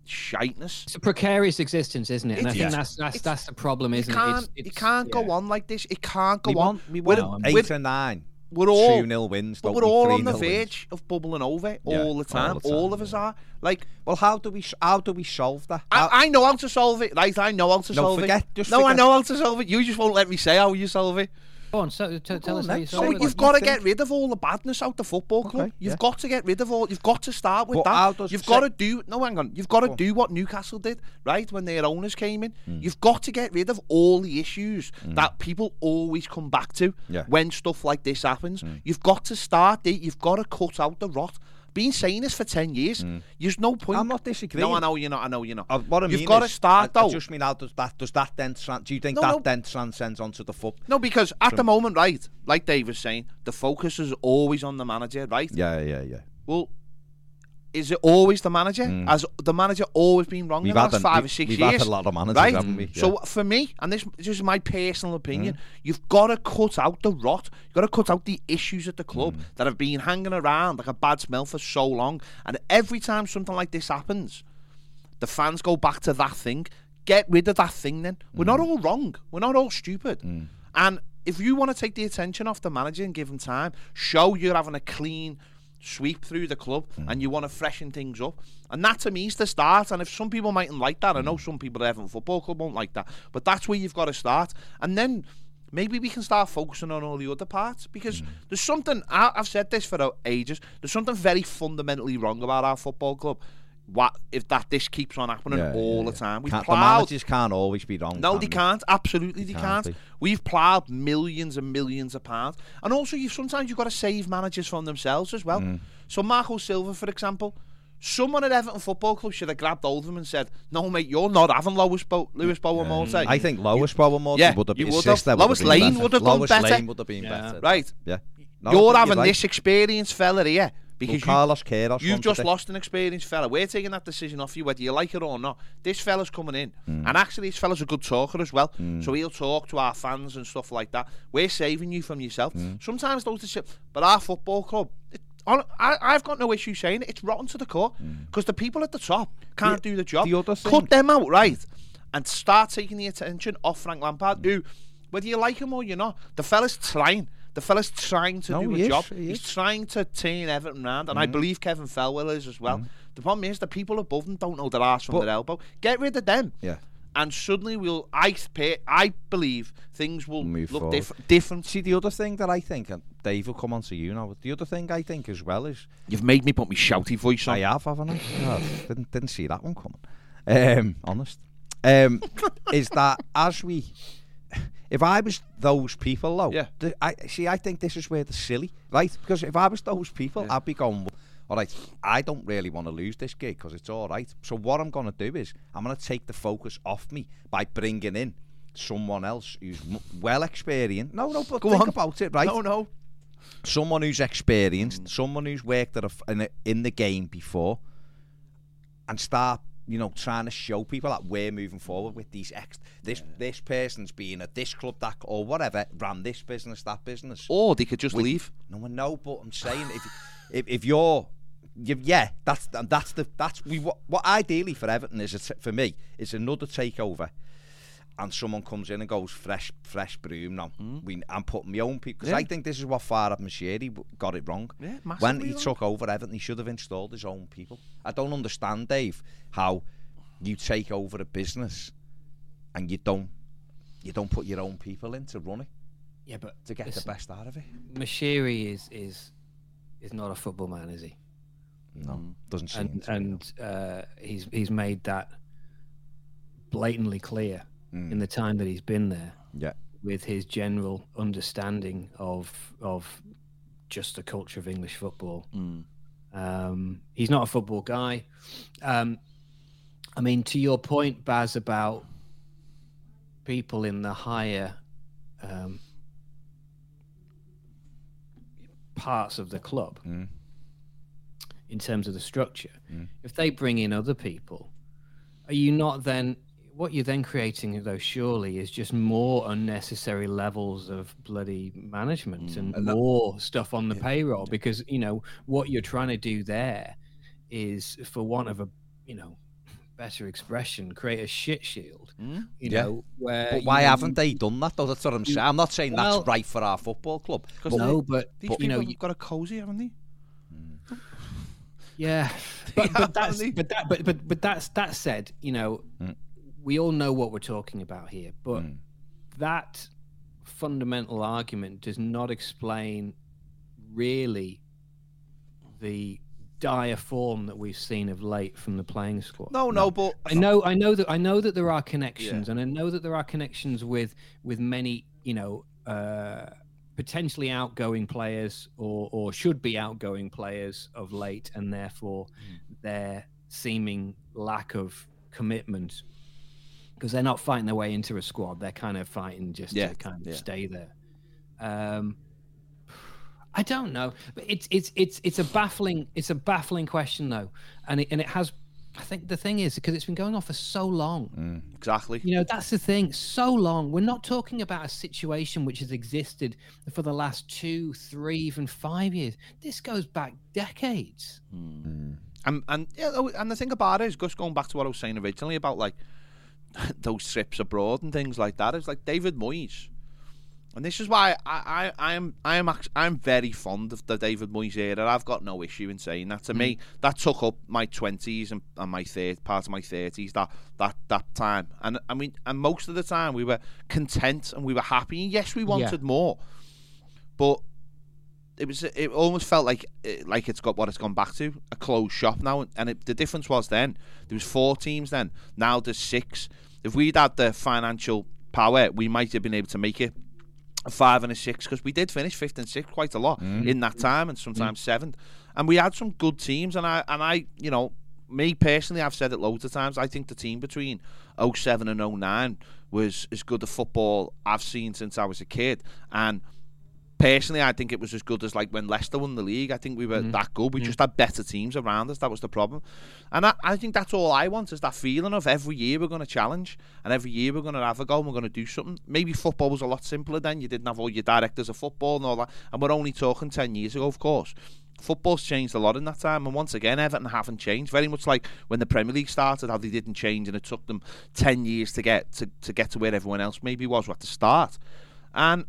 [SPEAKER 2] shiteness.
[SPEAKER 3] It's a precarious existence, isn't it? And I
[SPEAKER 2] It
[SPEAKER 3] think that's that's that's the problem, isn't
[SPEAKER 2] can't,
[SPEAKER 3] it?
[SPEAKER 2] you
[SPEAKER 3] It's-
[SPEAKER 2] can't
[SPEAKER 3] yeah.
[SPEAKER 2] go on like this. It can't go
[SPEAKER 1] we
[SPEAKER 2] on.
[SPEAKER 1] want, we
[SPEAKER 2] We're-
[SPEAKER 1] want
[SPEAKER 3] we're-
[SPEAKER 1] eight or nine.
[SPEAKER 2] We're all,
[SPEAKER 1] two nil wins.
[SPEAKER 2] but we're
[SPEAKER 1] we?
[SPEAKER 2] all on the
[SPEAKER 1] 3-0 wins.
[SPEAKER 2] verge of bubbling over
[SPEAKER 1] Yeah,
[SPEAKER 2] all the time.
[SPEAKER 1] all the
[SPEAKER 2] All
[SPEAKER 1] time,
[SPEAKER 2] of us are. Like,
[SPEAKER 1] Well, how do we how do we solve that? How-
[SPEAKER 2] I, I know how to solve it, right? I know how to
[SPEAKER 1] No,
[SPEAKER 2] solve
[SPEAKER 1] forget-
[SPEAKER 2] it.
[SPEAKER 1] just
[SPEAKER 2] no, I know how to solve it. You just won't let me say how you solve it.
[SPEAKER 3] Go on, so, t- tell
[SPEAKER 1] on
[SPEAKER 3] us how you
[SPEAKER 1] So
[SPEAKER 3] solve
[SPEAKER 2] So
[SPEAKER 3] it.
[SPEAKER 2] you've
[SPEAKER 1] you
[SPEAKER 2] got to
[SPEAKER 1] think?
[SPEAKER 2] get rid of all the badness out the football club.
[SPEAKER 1] Okay,
[SPEAKER 2] You've
[SPEAKER 1] yeah.
[SPEAKER 2] got to get rid of all. You've got to start with
[SPEAKER 1] But
[SPEAKER 2] that. You've got to do. No, hang on. You've got to
[SPEAKER 1] Go
[SPEAKER 2] do what Newcastle did, right? When their owners came in,
[SPEAKER 1] Hmm.
[SPEAKER 2] you've got to get rid of all the issues that people always come back to
[SPEAKER 1] Yeah.
[SPEAKER 2] when stuff like this happens. You've got to start. The, you've got to cut out the rot. Been saying this for ten years. There's no point.
[SPEAKER 1] I'm not disagreeing.
[SPEAKER 2] No, I know you're not. I know you're not.
[SPEAKER 1] Uh, what I
[SPEAKER 2] You've
[SPEAKER 1] mean
[SPEAKER 2] got to start
[SPEAKER 1] I, I just mean how does that does that then tran- do you think
[SPEAKER 2] No,
[SPEAKER 1] that
[SPEAKER 2] no.
[SPEAKER 1] then transcends onto the foot?
[SPEAKER 2] No, because at the moment, right, like Dave was saying, the focus is always on the manager, right?
[SPEAKER 1] Yeah, yeah, yeah.
[SPEAKER 2] Well, is it always the manager? Has the manager always been wrong
[SPEAKER 1] Mm. We've
[SPEAKER 2] in the last
[SPEAKER 1] a-
[SPEAKER 2] five
[SPEAKER 1] we-
[SPEAKER 2] or six
[SPEAKER 1] we've
[SPEAKER 2] years?
[SPEAKER 1] had a lot of managers,
[SPEAKER 2] right?
[SPEAKER 1] haven't we?
[SPEAKER 2] So for me, and this, this is my personal opinion,
[SPEAKER 1] Mm.
[SPEAKER 2] you've got to cut out the rot. You've got to cut out the issues at the club
[SPEAKER 1] Mm.
[SPEAKER 2] that have been hanging around like a bad smell for so long. And every time something like this happens, the fans go back to that thing. Get rid of that thing then. We're
[SPEAKER 1] Mm.
[SPEAKER 2] not all wrong. We're not all stupid. And if you want to take the attention off the manager and give him time, show you're having a clean sweep through the club hmm. and you want to freshen things up. And that to me is the start. And if some people mightn't like that, I know hmm. some people at Everton Football Club won't like that. But that's where you've got to start. And then maybe we can start focusing on all the other parts because hmm. there's something I, I've said this for ages. There's something very fundamentally wrong about our football club. What if that this keeps on happening
[SPEAKER 1] Yeah,
[SPEAKER 2] all
[SPEAKER 1] yeah,
[SPEAKER 2] the
[SPEAKER 1] yeah.
[SPEAKER 2] time? We've
[SPEAKER 1] Can't- the
[SPEAKER 2] ploughed
[SPEAKER 1] managers can't always be wrong.
[SPEAKER 2] no,
[SPEAKER 1] can
[SPEAKER 2] they can't. Absolutely, they
[SPEAKER 1] They
[SPEAKER 2] can't.
[SPEAKER 1] can't.
[SPEAKER 2] We've ploughed millions and millions of pounds, and also you sometimes you've got to save managers from themselves as well.
[SPEAKER 1] Mm.
[SPEAKER 2] So Marco Silva, for example, someone at Everton Football Club should have grabbed hold of him and said, "No, mate, you're not having Lewis Bo- Luis Boa Morte."
[SPEAKER 1] I think Lois Bowen
[SPEAKER 2] Yeah,
[SPEAKER 1] would have
[SPEAKER 2] you
[SPEAKER 1] been
[SPEAKER 2] would
[SPEAKER 1] his
[SPEAKER 2] have.
[SPEAKER 1] sister
[SPEAKER 2] Lois Lane
[SPEAKER 1] better.
[SPEAKER 2] would have done
[SPEAKER 1] Lois
[SPEAKER 2] better.
[SPEAKER 1] Lane would have been
[SPEAKER 3] Yeah.
[SPEAKER 1] better.
[SPEAKER 2] right.
[SPEAKER 1] Yeah. No,
[SPEAKER 2] you're
[SPEAKER 1] think
[SPEAKER 2] having
[SPEAKER 1] right.
[SPEAKER 2] this experienced fella here because you,
[SPEAKER 1] Carlos
[SPEAKER 2] you've just lost an experienced fella. We're taking that decision off you, whether you like it or not. This fella's coming in,
[SPEAKER 1] Hmm.
[SPEAKER 2] and actually, this fella's a good talker as well. So he'll talk to our fans and stuff like that. We're saving you from yourself.
[SPEAKER 1] Hmm.
[SPEAKER 2] Sometimes those, deci- but our football club. It, hon- I, I've got no issue saying it. It's rotten to the core because the people at the top can't do the job.
[SPEAKER 1] The other thing-
[SPEAKER 2] Cut them out, right, and start taking the attention off Frank Lampard, who, whether you like him or you're not, the fella's trying. The fella's trying to
[SPEAKER 1] No,
[SPEAKER 2] do a
[SPEAKER 1] is,
[SPEAKER 2] job.
[SPEAKER 1] he
[SPEAKER 2] He's trying to turn Everton round, and I
[SPEAKER 1] Mm.
[SPEAKER 2] believe Kevin Thelwell is as well. The problem is the people above them don't know their arse from
[SPEAKER 1] But-
[SPEAKER 2] their elbow. Get rid of them,
[SPEAKER 1] Yeah.
[SPEAKER 2] and suddenly we'll. I pay, I believe things will
[SPEAKER 1] Move
[SPEAKER 2] look diff- different.
[SPEAKER 1] See, the other thing that I think, and Dave will come on to you now, the other thing I think as well is,
[SPEAKER 2] You've made me put my shouty voice on.
[SPEAKER 1] I have, haven't I? Oh, didn't, didn't see that one coming. Um, honest. Um, is that as we, if I was those people, though,
[SPEAKER 2] Yeah.
[SPEAKER 1] the, I see. I think this is where the silly, right? Because if I was those people, I'd be going, all right. I don't really want to lose this gig because it's all right. So what I'm going to do is I'm going to take the focus off me by bringing in someone else who's m- well experienced. No, no, but
[SPEAKER 2] Go
[SPEAKER 1] think
[SPEAKER 2] on.
[SPEAKER 1] about it, right?
[SPEAKER 2] No, no.
[SPEAKER 1] someone who's experienced, mm. someone who's worked at a, f- in, a, in the game before, and start, you know, trying to show people that we're moving forward with these ex. This this person's being at this club, that or whatever, ran this business, that business.
[SPEAKER 2] Or they could just
[SPEAKER 1] With-
[SPEAKER 2] leave.
[SPEAKER 1] No one know, but I'm saying if if, if you're. You, yeah, that's that's the that's we what, what ideally for Everton is a t- for me is another takeover, and someone comes in and goes fresh fresh broom now. We I'm putting my own people because
[SPEAKER 2] Yeah.
[SPEAKER 1] I think this is what Farhad Moshiri got it wrong.
[SPEAKER 2] Yeah,
[SPEAKER 1] when he
[SPEAKER 2] wrong.
[SPEAKER 1] took over Everton, he should have installed his own people. I don't understand, Dave, how you take over a business and you don't you don't put your own people in to run it
[SPEAKER 3] Yeah, but
[SPEAKER 1] to get
[SPEAKER 3] listen,
[SPEAKER 1] the best out of it.
[SPEAKER 3] Mashiri is is is not a football man, is he?
[SPEAKER 1] No, doesn't seem.
[SPEAKER 3] And
[SPEAKER 1] to
[SPEAKER 3] and uh, he's he's made that blatantly clear
[SPEAKER 1] Mm.
[SPEAKER 3] in the time that he's been there
[SPEAKER 1] yeah,
[SPEAKER 3] with his general understanding of of just the culture of English football.
[SPEAKER 2] Mm.
[SPEAKER 3] Um, he's not a football guy. Um, I mean, to your point, Baz, about people in the higher um, parts of the club,
[SPEAKER 1] Mm.
[SPEAKER 3] in terms of the structure,
[SPEAKER 1] Mm.
[SPEAKER 3] if they bring in other people, are you not then? What you're then creating, though, surely, is just more unnecessary levels of bloody management and,
[SPEAKER 1] And that-
[SPEAKER 3] more stuff on the payroll. Because you know what you're trying to do there is, for want of a, you know, better expression, create a shit shield.
[SPEAKER 2] Mm.
[SPEAKER 3] You
[SPEAKER 1] Yeah.
[SPEAKER 3] know, where
[SPEAKER 1] but why
[SPEAKER 3] know,
[SPEAKER 1] haven't they done that? Though that's what I'm saying. I'm not saying
[SPEAKER 3] Well-
[SPEAKER 1] that's right for our football club.
[SPEAKER 2] Because
[SPEAKER 3] you-
[SPEAKER 2] they-
[SPEAKER 3] No, but
[SPEAKER 2] These
[SPEAKER 3] you
[SPEAKER 2] people
[SPEAKER 3] know,
[SPEAKER 2] have got a cozy, haven't they?
[SPEAKER 3] Yeah, but, but that's but that but but but that's that said, you know,
[SPEAKER 1] Mm.
[SPEAKER 3] We all know what we're talking about here, but
[SPEAKER 1] Mm.
[SPEAKER 3] that fundamental argument does not explain really the dire form that we've seen of late from the playing squad.
[SPEAKER 2] No, no, but
[SPEAKER 3] I know, I know that I know that there are connections, and I know that there are connections with with many, you know, uh, potentially outgoing players or or should be outgoing players of late, and therefore their seeming lack of commitment because they're not fighting their way into a squad; they're kind of fighting just
[SPEAKER 2] Yeah,
[SPEAKER 3] to kind of
[SPEAKER 2] yeah.
[SPEAKER 3] stay there. Um, I don't know, but it's it's it's it's a baffling it's a baffling question though, and it, and it has. I think the thing is because it's been going on for so long.
[SPEAKER 2] exactly.
[SPEAKER 3] You know, that's the thing. So long. We're not talking about a situation which has existed for the last two, three, even five years. This goes back decades.
[SPEAKER 2] And and yeah, oh, and the thing about it is, just going back to what I was saying originally about like those trips abroad and things like that. It's like David Moyes, and this is why I I I'm I'm I'm very fond of the David Moyes era. I've got no issue in saying that. To me, mm. that took up my twenties and, and my third part of my thirties. That that that time, and I mean, and most of the time we were content and we were happy. Yes, we wanted more, but it was it almost felt like eh, like it's got what it's gone back to a closed shop now. And it, the difference was then there was four teams then. Now there's six. If we'd had the financial power we might have been able to make it a five and a six because we did finish fifth and sixth quite a lot in that time and sometimes seventh. And we had some good teams. And I and I you know me personally I've said it loads of times I think the team between 07 and 09 was as good a football I've seen since I was a kid. And personally, I think it was as good as like when Leicester won the league. I think we were
[SPEAKER 3] Mm.
[SPEAKER 2] that good. We just had better teams around us. That was the problem. And I, I think that's all I want is that feeling of every year we're going to challenge and every year we're going to have a go and we're going to do something. Maybe football was a lot simpler then. You didn't have all your directors of football and all that. And we're only talking 10 years ago, of course. Football's changed a lot in that time, and once again, Everton haven't changed. Very much like when the Premier League started, how they didn't change, and it took them ten years to get to, to get to where everyone else maybe was at the start. And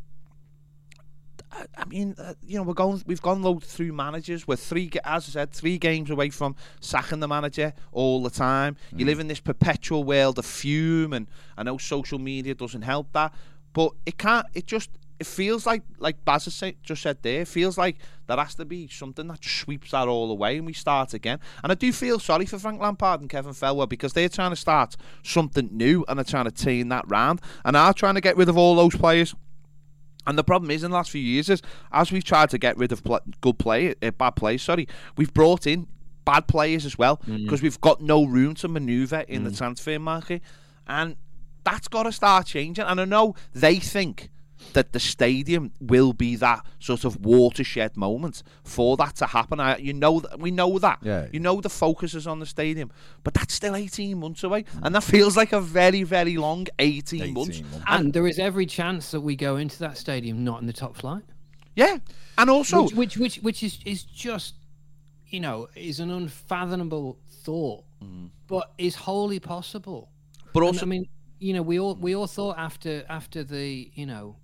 [SPEAKER 2] I- I mean, uh, you know, we're going. We've gone low through managers. We're three, as I said, three games away from sacking the manager all the time. You live in this perpetual world of fume, and I know social media doesn't help that, but it can't. It just it feels like like Baz say, just said there. It feels like there has to be something that just sweeps that all away, and we start again. And I do feel sorry for Frank Lampard and Kevin Thelwell because they're trying to start something new, and they're trying to turn that round, and are trying to get rid of all those players. And the problem is, in the last few years, is as we've tried to get rid of pl- good play, uh, bad players. Sorry, we've brought in bad players as well because we've got no room to manoeuvre in the transfer market, and that's got to start changing. And I know they think that the stadium will be that sort of watershed moment for that to happen. I, you know, that we know that.
[SPEAKER 1] Yeah.
[SPEAKER 2] You know the focus is on the stadium, but that's still 18 months away, and that feels like a very, very long 18, months.
[SPEAKER 1] 18 months.
[SPEAKER 3] And there is every chance that we go into that stadium not in the top flight.
[SPEAKER 2] Yeah, and also
[SPEAKER 3] which, which which which is is just you know is an unfathomable thought mm. but is wholly possible
[SPEAKER 2] But
[SPEAKER 3] And,
[SPEAKER 2] also,
[SPEAKER 3] i mean you know we all we all thought after after the you know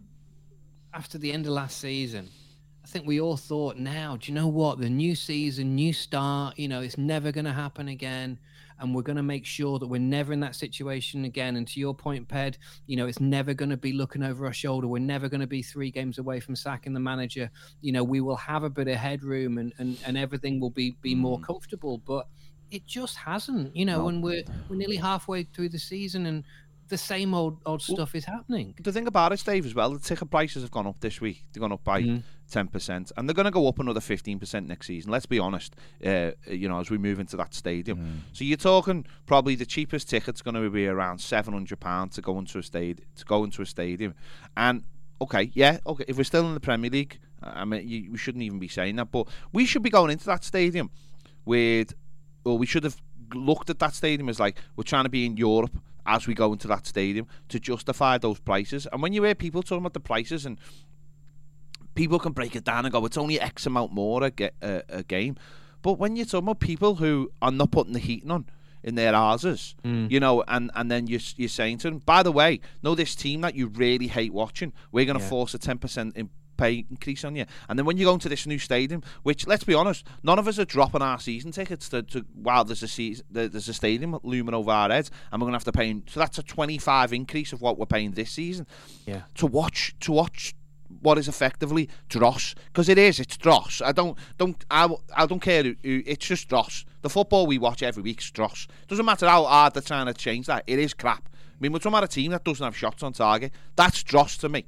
[SPEAKER 3] after the end of last season i think we all thought now do you know what? The new season new start you know it's never going to happen again and we're going to make sure that we're never in that situation again. And to your point ped you know it's never going to be looking over our shoulder. We're never going to be three games away from sacking the manager. You know we will have a bit of headroom and and, and everything will be be more mm. comfortable but it just hasn't. You know and we're we're nearly halfway through the season and the same old old stuff is happening
[SPEAKER 2] the thing about it, Dave, as well, the ticket prices have gone up this week. They've gone up by
[SPEAKER 3] Mhm.
[SPEAKER 2] ten percent, and they're going to go up another fifteen percent next season. Let's be honest. Uh, you know, as we move into that stadium, so you're talking probably the cheapest ticket's going to be around seven hundred pounds to go into a stadium. To go into a stadium, and okay, yeah, okay. If we're still in the Premier League, I mean, you, we shouldn't even be saying that, but we should be going into that stadium with, or we should have looked at that stadium as like we're trying to be in Europe as we go into that stadium to justify those prices. And when you hear people talking about the prices and people can break it down and go, it's only X amount more a, ge- a, a game. But when you're talking about people who are not putting the heating on in their houses, mm. you know, and, and then you're, you're saying to them, by the way, know this team that you really hate watching, we're going to
[SPEAKER 3] Yeah.
[SPEAKER 2] force a 10% in pay increase on you. And then when you go into this new stadium, which let's be honest, none of us are dropping our season tickets to, to while there's a season, there's a stadium looming over our heads, and we're going to have to pay. So that's a 25 increase of what we're paying this season.
[SPEAKER 3] Yeah.
[SPEAKER 2] To watch to watch what is effectively dross because it is it's dross. I don't don't i, I don't care who, who- it's just dross. The football we watch every week is dross. Doesn't matter how hard they're trying to change that it is crap. I mean we're talking about a team that doesn't have shots on target. That's dross to me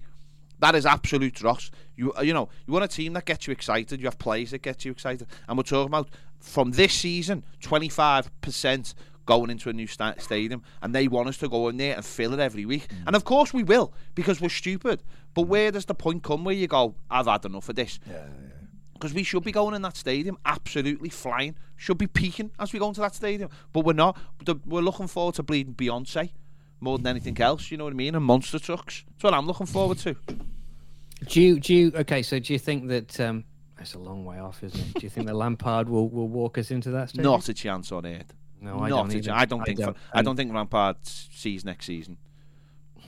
[SPEAKER 2] that is absolute dross. You uh, you know you want a team that gets you excited. You have players that get you excited, and we're talking about from this season, twenty five percent going into a new sta- stadium, and they want us to go in there and fill it every week. And of course we will because we're stupid. But where does the point come where you go, I've had enough of this?
[SPEAKER 1] Yeah,
[SPEAKER 2] because we should be going in that stadium absolutely flying, should be peaking as we go into that stadium, but we're not. We're looking forward to bleeding Beyonce more than anything else. You know what I mean? And monster trucks. That's what I'm looking forward to.
[SPEAKER 3] do you do you okay so do you think that um that's a long way off isn't it do you think that lampard will will walk us into that stadium?
[SPEAKER 2] Not a chance on earth.
[SPEAKER 3] no i
[SPEAKER 2] not
[SPEAKER 3] don't
[SPEAKER 2] a. I don't think.
[SPEAKER 3] don't.
[SPEAKER 2] I don't think Lampard sees next season.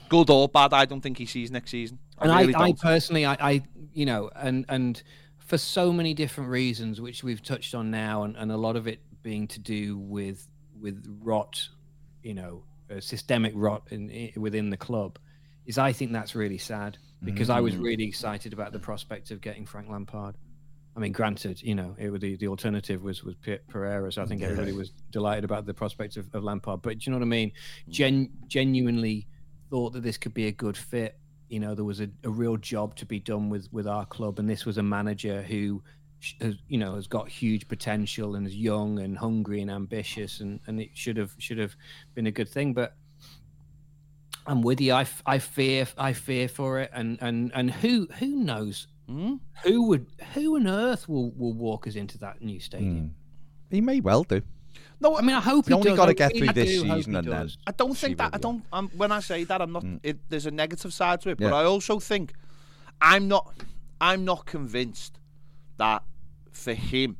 [SPEAKER 2] Good or bad, I don't think he sees next season. I
[SPEAKER 3] and
[SPEAKER 2] really
[SPEAKER 3] I, I personally, I, I, you know, and and for so many different reasons, which we've touched on now, and, and a lot of it being to do with with rot, you know, uh, systemic rot in, i within the club, is I think that's really sad because I was really excited about the prospect of getting Frank Lampard. I mean, granted, you know, it the, the alternative was was Pereira, so I think everybody was delighted about the prospect of, of Lampard. But do you know what I mean? Gen, genuinely thought that this could be a good fit. You know, there was a, a real job to be done with with our club, and this was a manager who, has, you know, has got huge potential and is young and hungry and ambitious, and and it should have should have been a good thing. But I'm with you. I, f- I fear I fear for it, and and and who who knows
[SPEAKER 2] Hmm?
[SPEAKER 3] Who would? Who on earth will will walk us into that new stadium?
[SPEAKER 1] He may well do.
[SPEAKER 2] No,
[SPEAKER 3] I mean, I hope
[SPEAKER 1] You
[SPEAKER 3] he
[SPEAKER 1] only
[SPEAKER 3] does.
[SPEAKER 1] gotta
[SPEAKER 3] I
[SPEAKER 1] get
[SPEAKER 3] really
[SPEAKER 1] through this season
[SPEAKER 3] he
[SPEAKER 1] and then-
[SPEAKER 2] I don't think that. I don't. Um, when I say that, I'm not. It, there's a negative side to it, but
[SPEAKER 1] Yeah.
[SPEAKER 2] I also think I'm not. I'm not convinced that for him,